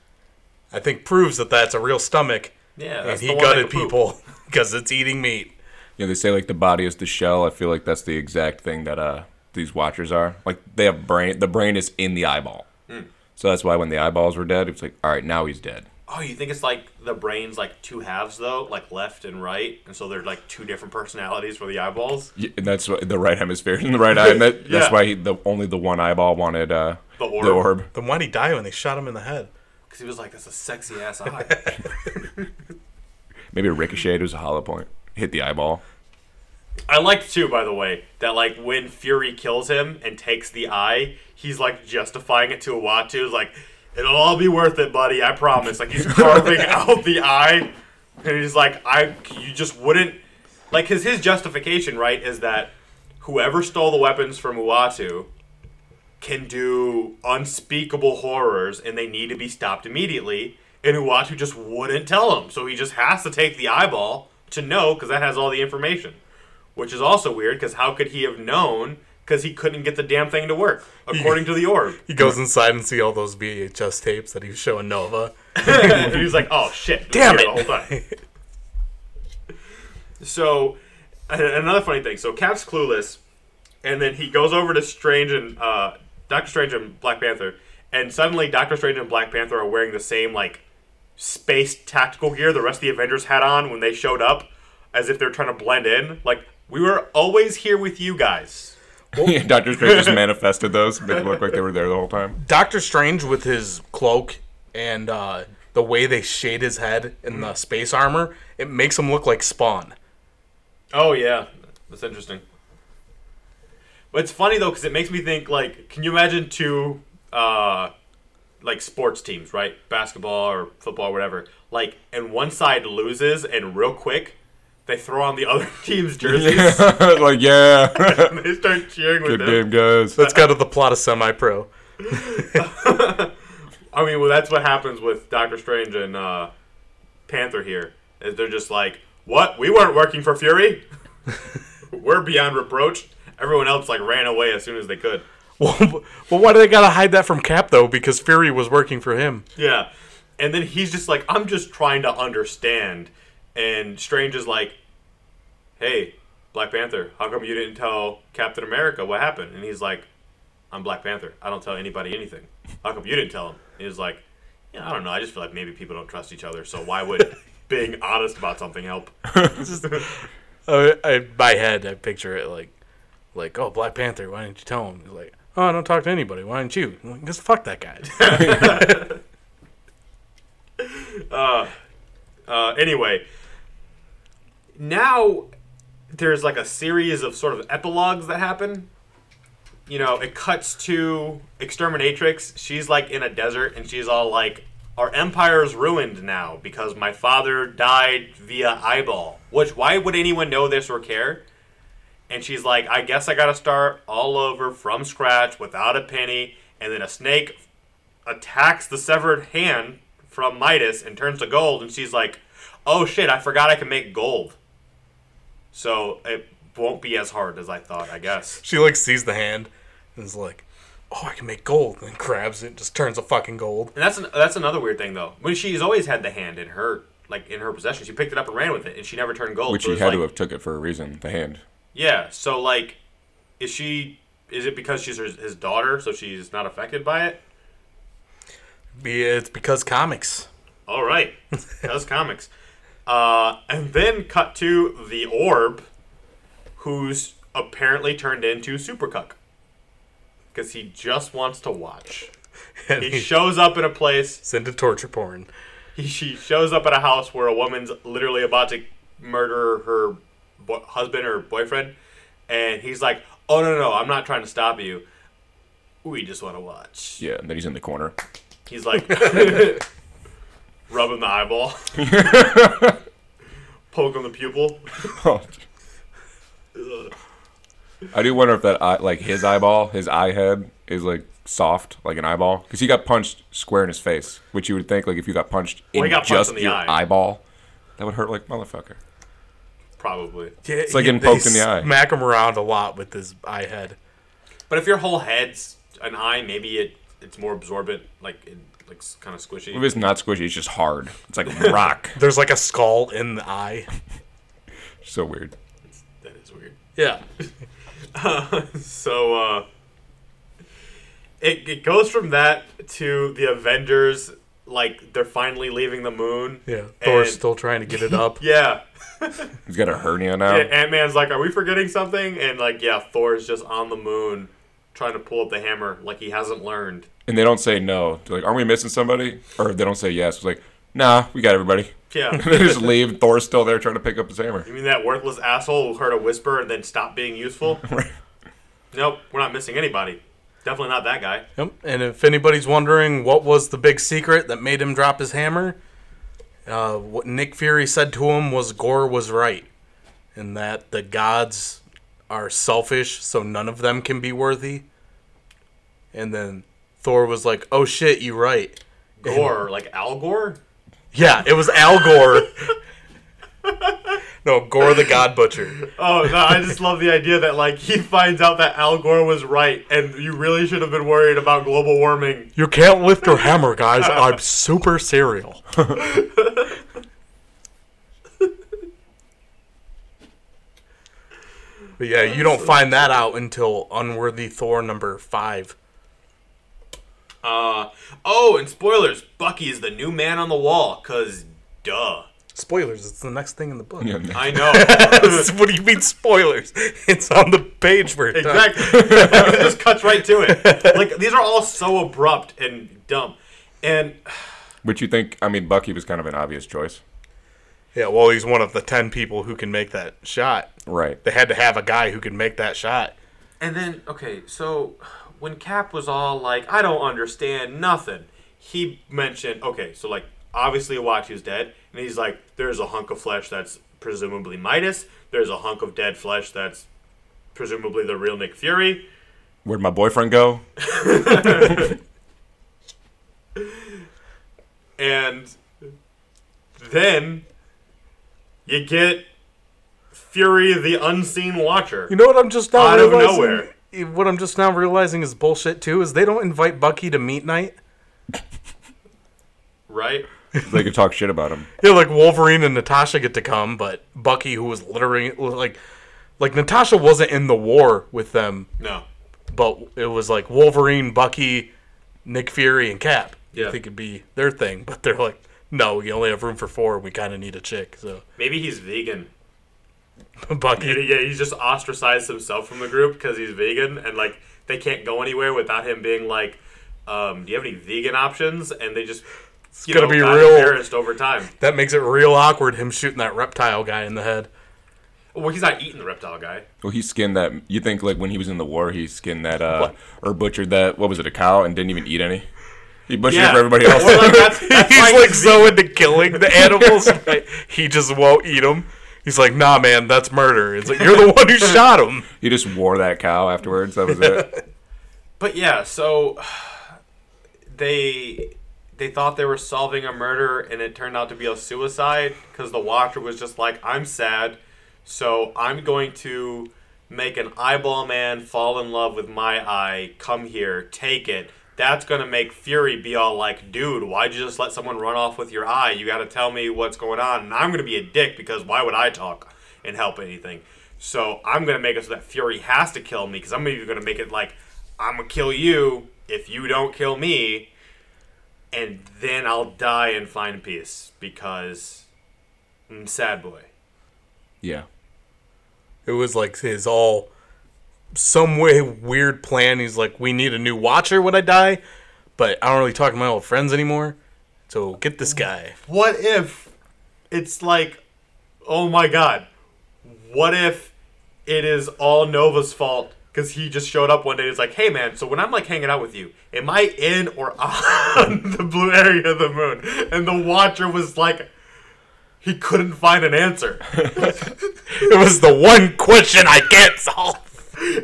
I think proves that that's a real stomach, Yeah, and he the one that gutted people because it's eating meat. Yeah, they say like the body is the shell. I feel like that's the exact thing that uh these watchers are. Like they have brain. The brain is in the eyeball. Hmm. So that's why when the eyeballs were dead, it was like, all right, now he's dead. Oh, you think it's like the brain's like two halves though, like left and right, and so they're like two different personalities for the eyeballs. Yeah, and that's what the right hemisphere in the right eye. And that, that's why he, the only the one eyeball wanted uh, The orb. The orb. Then why'd he die when they shot him in the head? Because he was like, that's a sexy ass eye. Maybe a ricochet. Was a hollow point. Hit the eyeball. I liked too, by the way, that like when Fury kills him and takes the eye, he's like justifying it to Uatu. He's like, it'll all be worth it, buddy. I promise. Like he's carving out the eye, and he's like, I, you just wouldn't, like, his his justification, right, is that whoever stole the weapons from Uatu can do unspeakable horrors, and they need to be stopped immediately. And Uatu just wouldn't tell him, so he just has to take the eyeball to know because that has all the information which is also weird because how could he have known? Because he couldn't get the damn thing to work, according to the orb. He goes inside and see all those VHS tapes that he was showing Nova. and he was like, "Oh shit, Damn it. The whole time. so, another funny thing. So Cap's clueless, and then he goes over to Strange and uh, Doctor Strange and Black Panther, and suddenly Doctor Strange and Black Panther are wearing the same like space tactical gear the rest of the Avengers had on when they showed up, as if they're trying to blend in. Like we were always here with you guys. Yeah, Doctor Strange just manifested those, make it look like they were there the whole time. Doctor Strange with his cloak and uh, the way they shade his head in the space armor, it makes him look like Spawn. Oh yeah, that's interesting. But it's funny though because it makes me think like, can you imagine two, uh, like sports teams, right? Basketball or football, or whatever. Like, and one side loses, and real quick, they throw on the other team's jerseys. like, yeah. and they start cheering with Good them. game, guys. That's kind of the plot of Semi Pro. I mean, well, that's what happens with Doctor Strange and uh, Panther here. Is they're just like, what? We weren't working for Fury. We're beyond reproach. Everyone else like ran away as soon as they could. Well, well, why do they gotta hide that from Cap though? Because Fury was working for him. Yeah. And then he's just like, I'm just trying to understand. And Strange is like, hey, Black Panther, how come you didn't tell Captain America what happened? And he's like, I'm Black Panther. I don't tell anybody anything. How come you didn't tell him? And he was like, yeah, I don't know. I just feel like maybe people don't trust each other. So why would being honest about something help? Uh, I, my head, I picture it like, like, oh, Black Panther. Why didn't you tell him? He's like, oh, I don't talk to anybody. Why didn't you? I'm like, just fuck that guy. uh, Uh, anyway, now there's like a series of sort of epilogues that happen. You know, it cuts to Exterminatrix. She's like in a desert and she's all like, Our empire's ruined now because my father died via eyeball. Which, why would anyone know this or care? And she's like, I guess I gotta start all over from scratch without a penny. And then a snake attacks the severed hand from Midas and turns to gold, and she's like, "Oh shit, I forgot I can make gold." So it won't be as hard as I thought, I guess. she like sees the hand and is like, oh, I can make gold. And then grabs it, just turns to fucking gold. And that's an, that's another weird thing though. When she's always had the hand in her like in her possession, she picked it up and ran with it, and she never turned gold. Which So he it's had to have took it for a reason. The hand. Yeah. So like, is she? Is it because she's his, his daughter, so she's not affected by it? Be it's because comics. All right, does comics, uh, and then cut to the orb, who's apparently turned into Super Cuck because he just wants to watch. And He he's shows up in a place. into torture porn. He she shows up at a house where a woman's literally about to murder her bo- husband or boyfriend, and he's like, "Oh no, no, no! I'm not trying to stop you. We just want to watch." Yeah, and then he's in the corner. He's like rubbing the eyeball, poking the pupil. I do wonder if that eye, like his eyeball, his eye head is like soft, like an eyeball, because he got punched square in his face, which you would think like if you got punched in Well, he got punched just in the your eye. eyeball, that would hurt like motherfucker. Probably. Yeah, It's like getting poked in the eye. Smack him around a lot with his eye head. But if your whole head's an eye, maybe it it's more absorbent, like it, like kind of squishy. If it's not squishy, it's just hard. It's like rock. There's like a skull in the eye. so weird. that is weird. Yeah. So uh, it it goes from that to the Avengers, like they're finally leaving the moon. Yeah. Thor's And- still trying to get it up. Yeah. He's got a hernia now. Yeah, Ant Man's like, "Are we forgetting something?" And like, yeah, Thor's just on the moon, trying to pull up the hammer like he hasn't learned. And they don't say no. They're like, "Aren't we missing somebody?" Or they don't say yes. It's like, "Nah, we got everybody." Yeah. they just leave. Thor's still there trying to pick up his hammer. You mean that worthless asshole who heard a whisper and then stopped being useful? Nope, we're not missing anybody. Definitely not that guy. Yep. And if anybody's wondering what was the big secret that made him drop his hammer, uh, what Nick Fury said to him was Gore was right, and that the gods are selfish, so none of them can be worthy. And then Thor was like, "Oh shit, you right." Gore, like Al Gore? Yeah, it was Al Gore. no, Gore the God Butcher. Oh no, I just love the idea that like he finds out that Al Gore was right, and you really should have been worried about global warming. You can't lift your hammer, guys. I'm super cereal. but yeah, you don't find that out until Unworthy Thor number five. Uh oh, and spoilers: Bucky is the new man on the wall. Cause duh, Spoilers, it's the next thing in the book. Yeah, I know what do you mean spoilers? It's on the page where it exactly. it just cuts right to it. Like these are all so abrupt and dumb, and Which you think? I mean, Bucky was kind of an obvious choice, Yeah, well, he's one of the ten people who can make that shot. right? They had to have a guy who can make that shot. And then, okay, so when Cap was all like, I don't understand nothing, he mentioned, okay, so like, obviously was dead, and he's like, there's a hunk of flesh that's presumably Midas, there's a hunk of dead flesh that's presumably the real Nick Fury. Where'd my boyfriend go? And then you get Fury the Unseen Watcher. You know what I'm just now Out of nowhere. What I'm just now realizing is bullshit too. Is they don't invite Bucky to meet night. Right? They could talk shit about him. Yeah, like Wolverine and Natasha get to come, but Bucky, who was literally like, like Natasha wasn't in the war with them, No. but it was like Wolverine, Bucky, Nick Fury, and Cap. Yeah. I think it'd be their thing, but they're like, no, we only have room for four. We kind of need a chick, so Maybe he's vegan. Bucky. Yeah, he's just ostracized himself from the group because he's vegan, and like they can't go anywhere without him being like, um, "Do you have any vegan options?" And they just you gonna know, be got real- embarrassed over time. That makes it real awkward. Him shooting that reptile guy in the head. Well, he's not eating the reptile guy. Well, he skinned that. You think like when he was in the war, he skinned that uh or butchered that. What was it? A cow and didn't even eat any. He butchered it for everybody else. Well, like, that's, that's he's why like so into killing the animals, he just won't eat them. He's like, nah, man, that's murder. It's like you're the one who shot him. he just wore that cow afterwards. That was it. But yeah, so they they thought they were solving a murder, and it turned out to be a suicide because the Watcher was just like, "I'm sad, so I'm going to make an eyeball man fall in love with my eye. Come here, take it." That's gonna make Fury be all like, "Dude, why'd you just let someone run off with your eye? You got to tell me what's going on." And I'm gonna be a dick because why would I talk and help anything? So I'm gonna make it so that Fury has to kill me because I'm even gonna make it like I'm gonna kill you if you don't kill me, and then I'll die and find peace because I'm sad boy. Yeah. It was like his all some way weird plan. He's like, we need a new watcher when I die, but I don't really talk to my old friends anymore. So get this guy. What if it's like, oh my god, what if it is all Nova's fault? Because he just showed up one day. It's like, hey man, so when I'm like hanging out with you, am I in or on the blue area of the moon? And the Watcher was like, he couldn't find an answer. It was the one question I can't solve.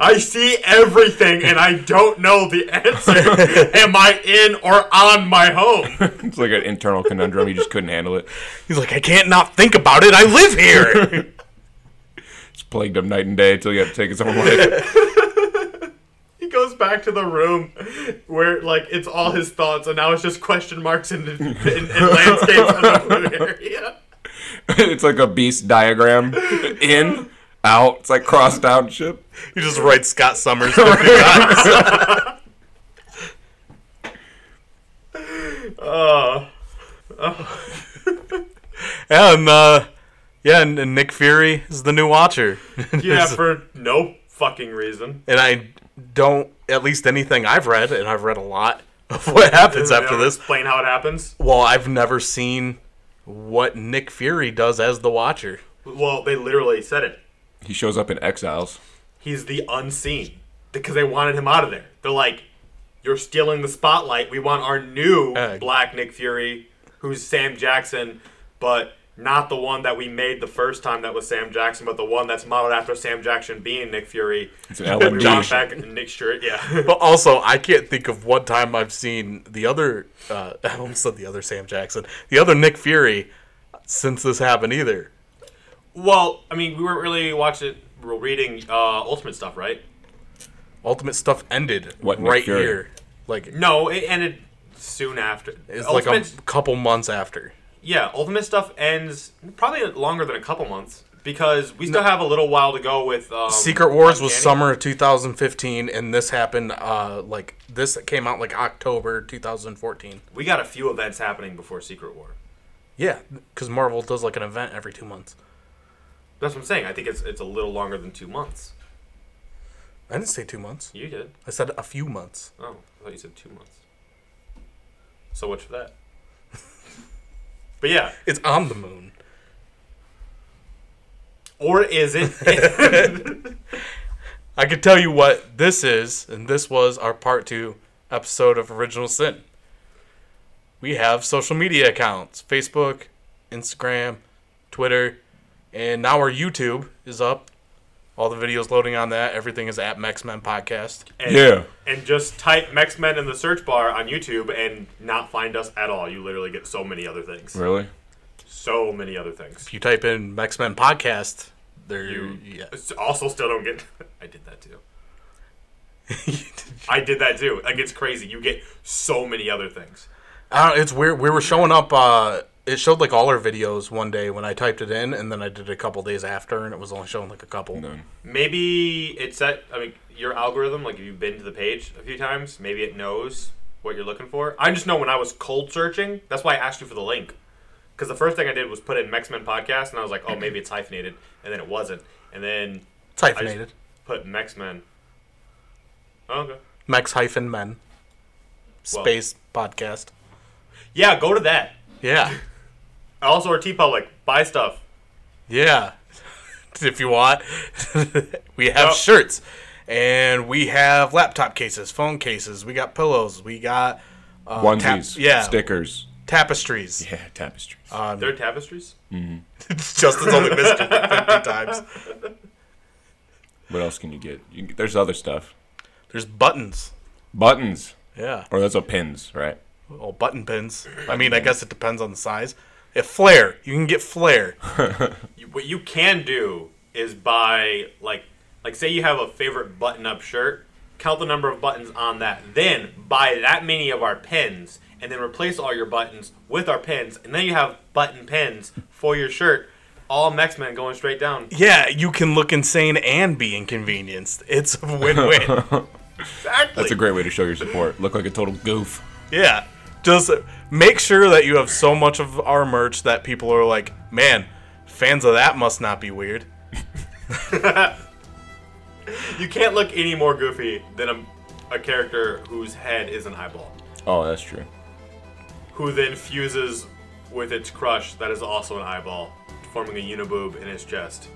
I see everything and I don't know the answer. Am I in or on my home? It's like an internal conundrum. He just couldn't handle it. He's like, I can't not think about it. I live here. It's plagued him night and day until he had to take his own life. He goes back to the room where like it's all his thoughts and now it's just question marks and, and, and landscapes in the blue area. it's like a beast diagram. In, out. It's like crossed out and shit. you just write Scott Summers. 50 guys. Oh, and uh, yeah, and, and Nick Fury is the new Watcher. yeah, for no fucking reason. and I don't at least anything I've read, and I've read a lot of what happens They after this. Explain how it happens. Well, I've never seen what Nick Fury does as the Watcher. Well, they literally said it. He shows up in Exiles. He's the unseen because they wanted him out of there. They're like, "You're stealing the spotlight. We want our new Uh, Black Nick Fury, who's Sam Jackson, but not the one that we made the first time that was Sam Jackson, but the one that's modeled after Sam Jackson being Nick Fury." It's an LMD. We want back Nick Shirt, yeah. But also, I can't think of one time I've seen the other. Uh, I almost said the other Sam Jackson, the other Nick Fury, since this happened either. Well, I mean, we weren't really watching, we were reading uh, Ultimate stuff, right? Ultimate stuff ended What, right Fury? here, like No, it ended soon after. it's like a couple months after. yeah, Ultimate stuff ends probably longer than a couple months because we still have a little while to go with um, Secret Wars was summer of 2015, and this happened uh, like this came out like October 2014. We got a few events happening before Secret War. Yeah, because Marvel does like an event every two months. That's what I'm saying. I think it's it's a little longer than two months. I didn't say two months. You did. I said a few months. Oh, I thought you said two months. So much for that. but yeah, It's on the moon. or is it? I can tell you what this is, and this was our part two episode of Original Sin. We have social media accounts Facebook, Instagram, Twitter, and now our YouTube is up. All the videos loading on that. Everything is at Mexmen Podcast. and, Yeah. And just type Mex Men in the search bar on YouTube and not find us at all. You literally get so many other things. Really? So many other things. If you type in Mexmen Podcast, there You- yeah. Also, still don't get. I did that too. I did that too. Like it's crazy. You get so many other things. I don't, it's weird. We were showing up. Uh, it showed like all our videos one day when I typed it in, and then I did it a couple days after, and it was only showing like a couple. No. Maybe it's set. I mean, your algorithm. Like if you've been to the page a few times, maybe it knows what you're looking for. I just know when I was cold searching. That's why I asked you for the link. Because the first thing I did was put in Mexmen podcast, and I was like, oh, maybe it's hyphenated, and then it wasn't, and then It's hyphenated. put Mexmen. Oh, okay. Mex hyphen men. Well- Space podcast. Yeah, go to that. Yeah. Also, our TeePublic, buy stuff. Yeah. if you want. we have Yep. shirts. And we have laptop cases, phone cases. We got pillows. We got uh, Onesies. tap- yeah. Stickers. tapestries. Yeah, tapestries. Um, They're tapestries. Justin's only missed it like 50 times. what else can you get? You, there's other stuff. There's buttons. Buttons. Yeah. Or that's what pins, right? Oh, button pins. I mean, I guess it depends on the size. If flare, you can get flare. What you can do is buy like like say you have a favorite button-up shirt, count the number of buttons on that, then buy that many of our pins, and then replace all your buttons with our pins, and then you have button pins for your shirt. All Mexmen going straight down. Yeah, you can look insane and be inconvenienced. It's a win-win. Exactly. That's a great way to show your support. Look like a total goof. yeah. Just make sure that you have so much of our merch that people are like, man, fans of that must not be weird. You can't look any more goofy than a, a character whose head is an eyeball, Oh, that's true. who then fuses with its crush that is also an eyeball, forming a uniboob in his chest.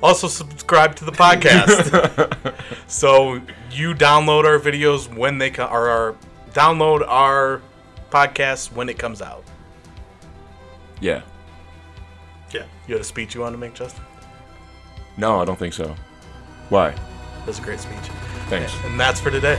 Also, subscribe to the podcast. so you download our videos when they come, or our, download our podcast when it comes out. Yeah. Yeah. You had a speech you wanted to make, Justin? No, I don't think so. Why? That's a great speech. Thanks. And that's for today.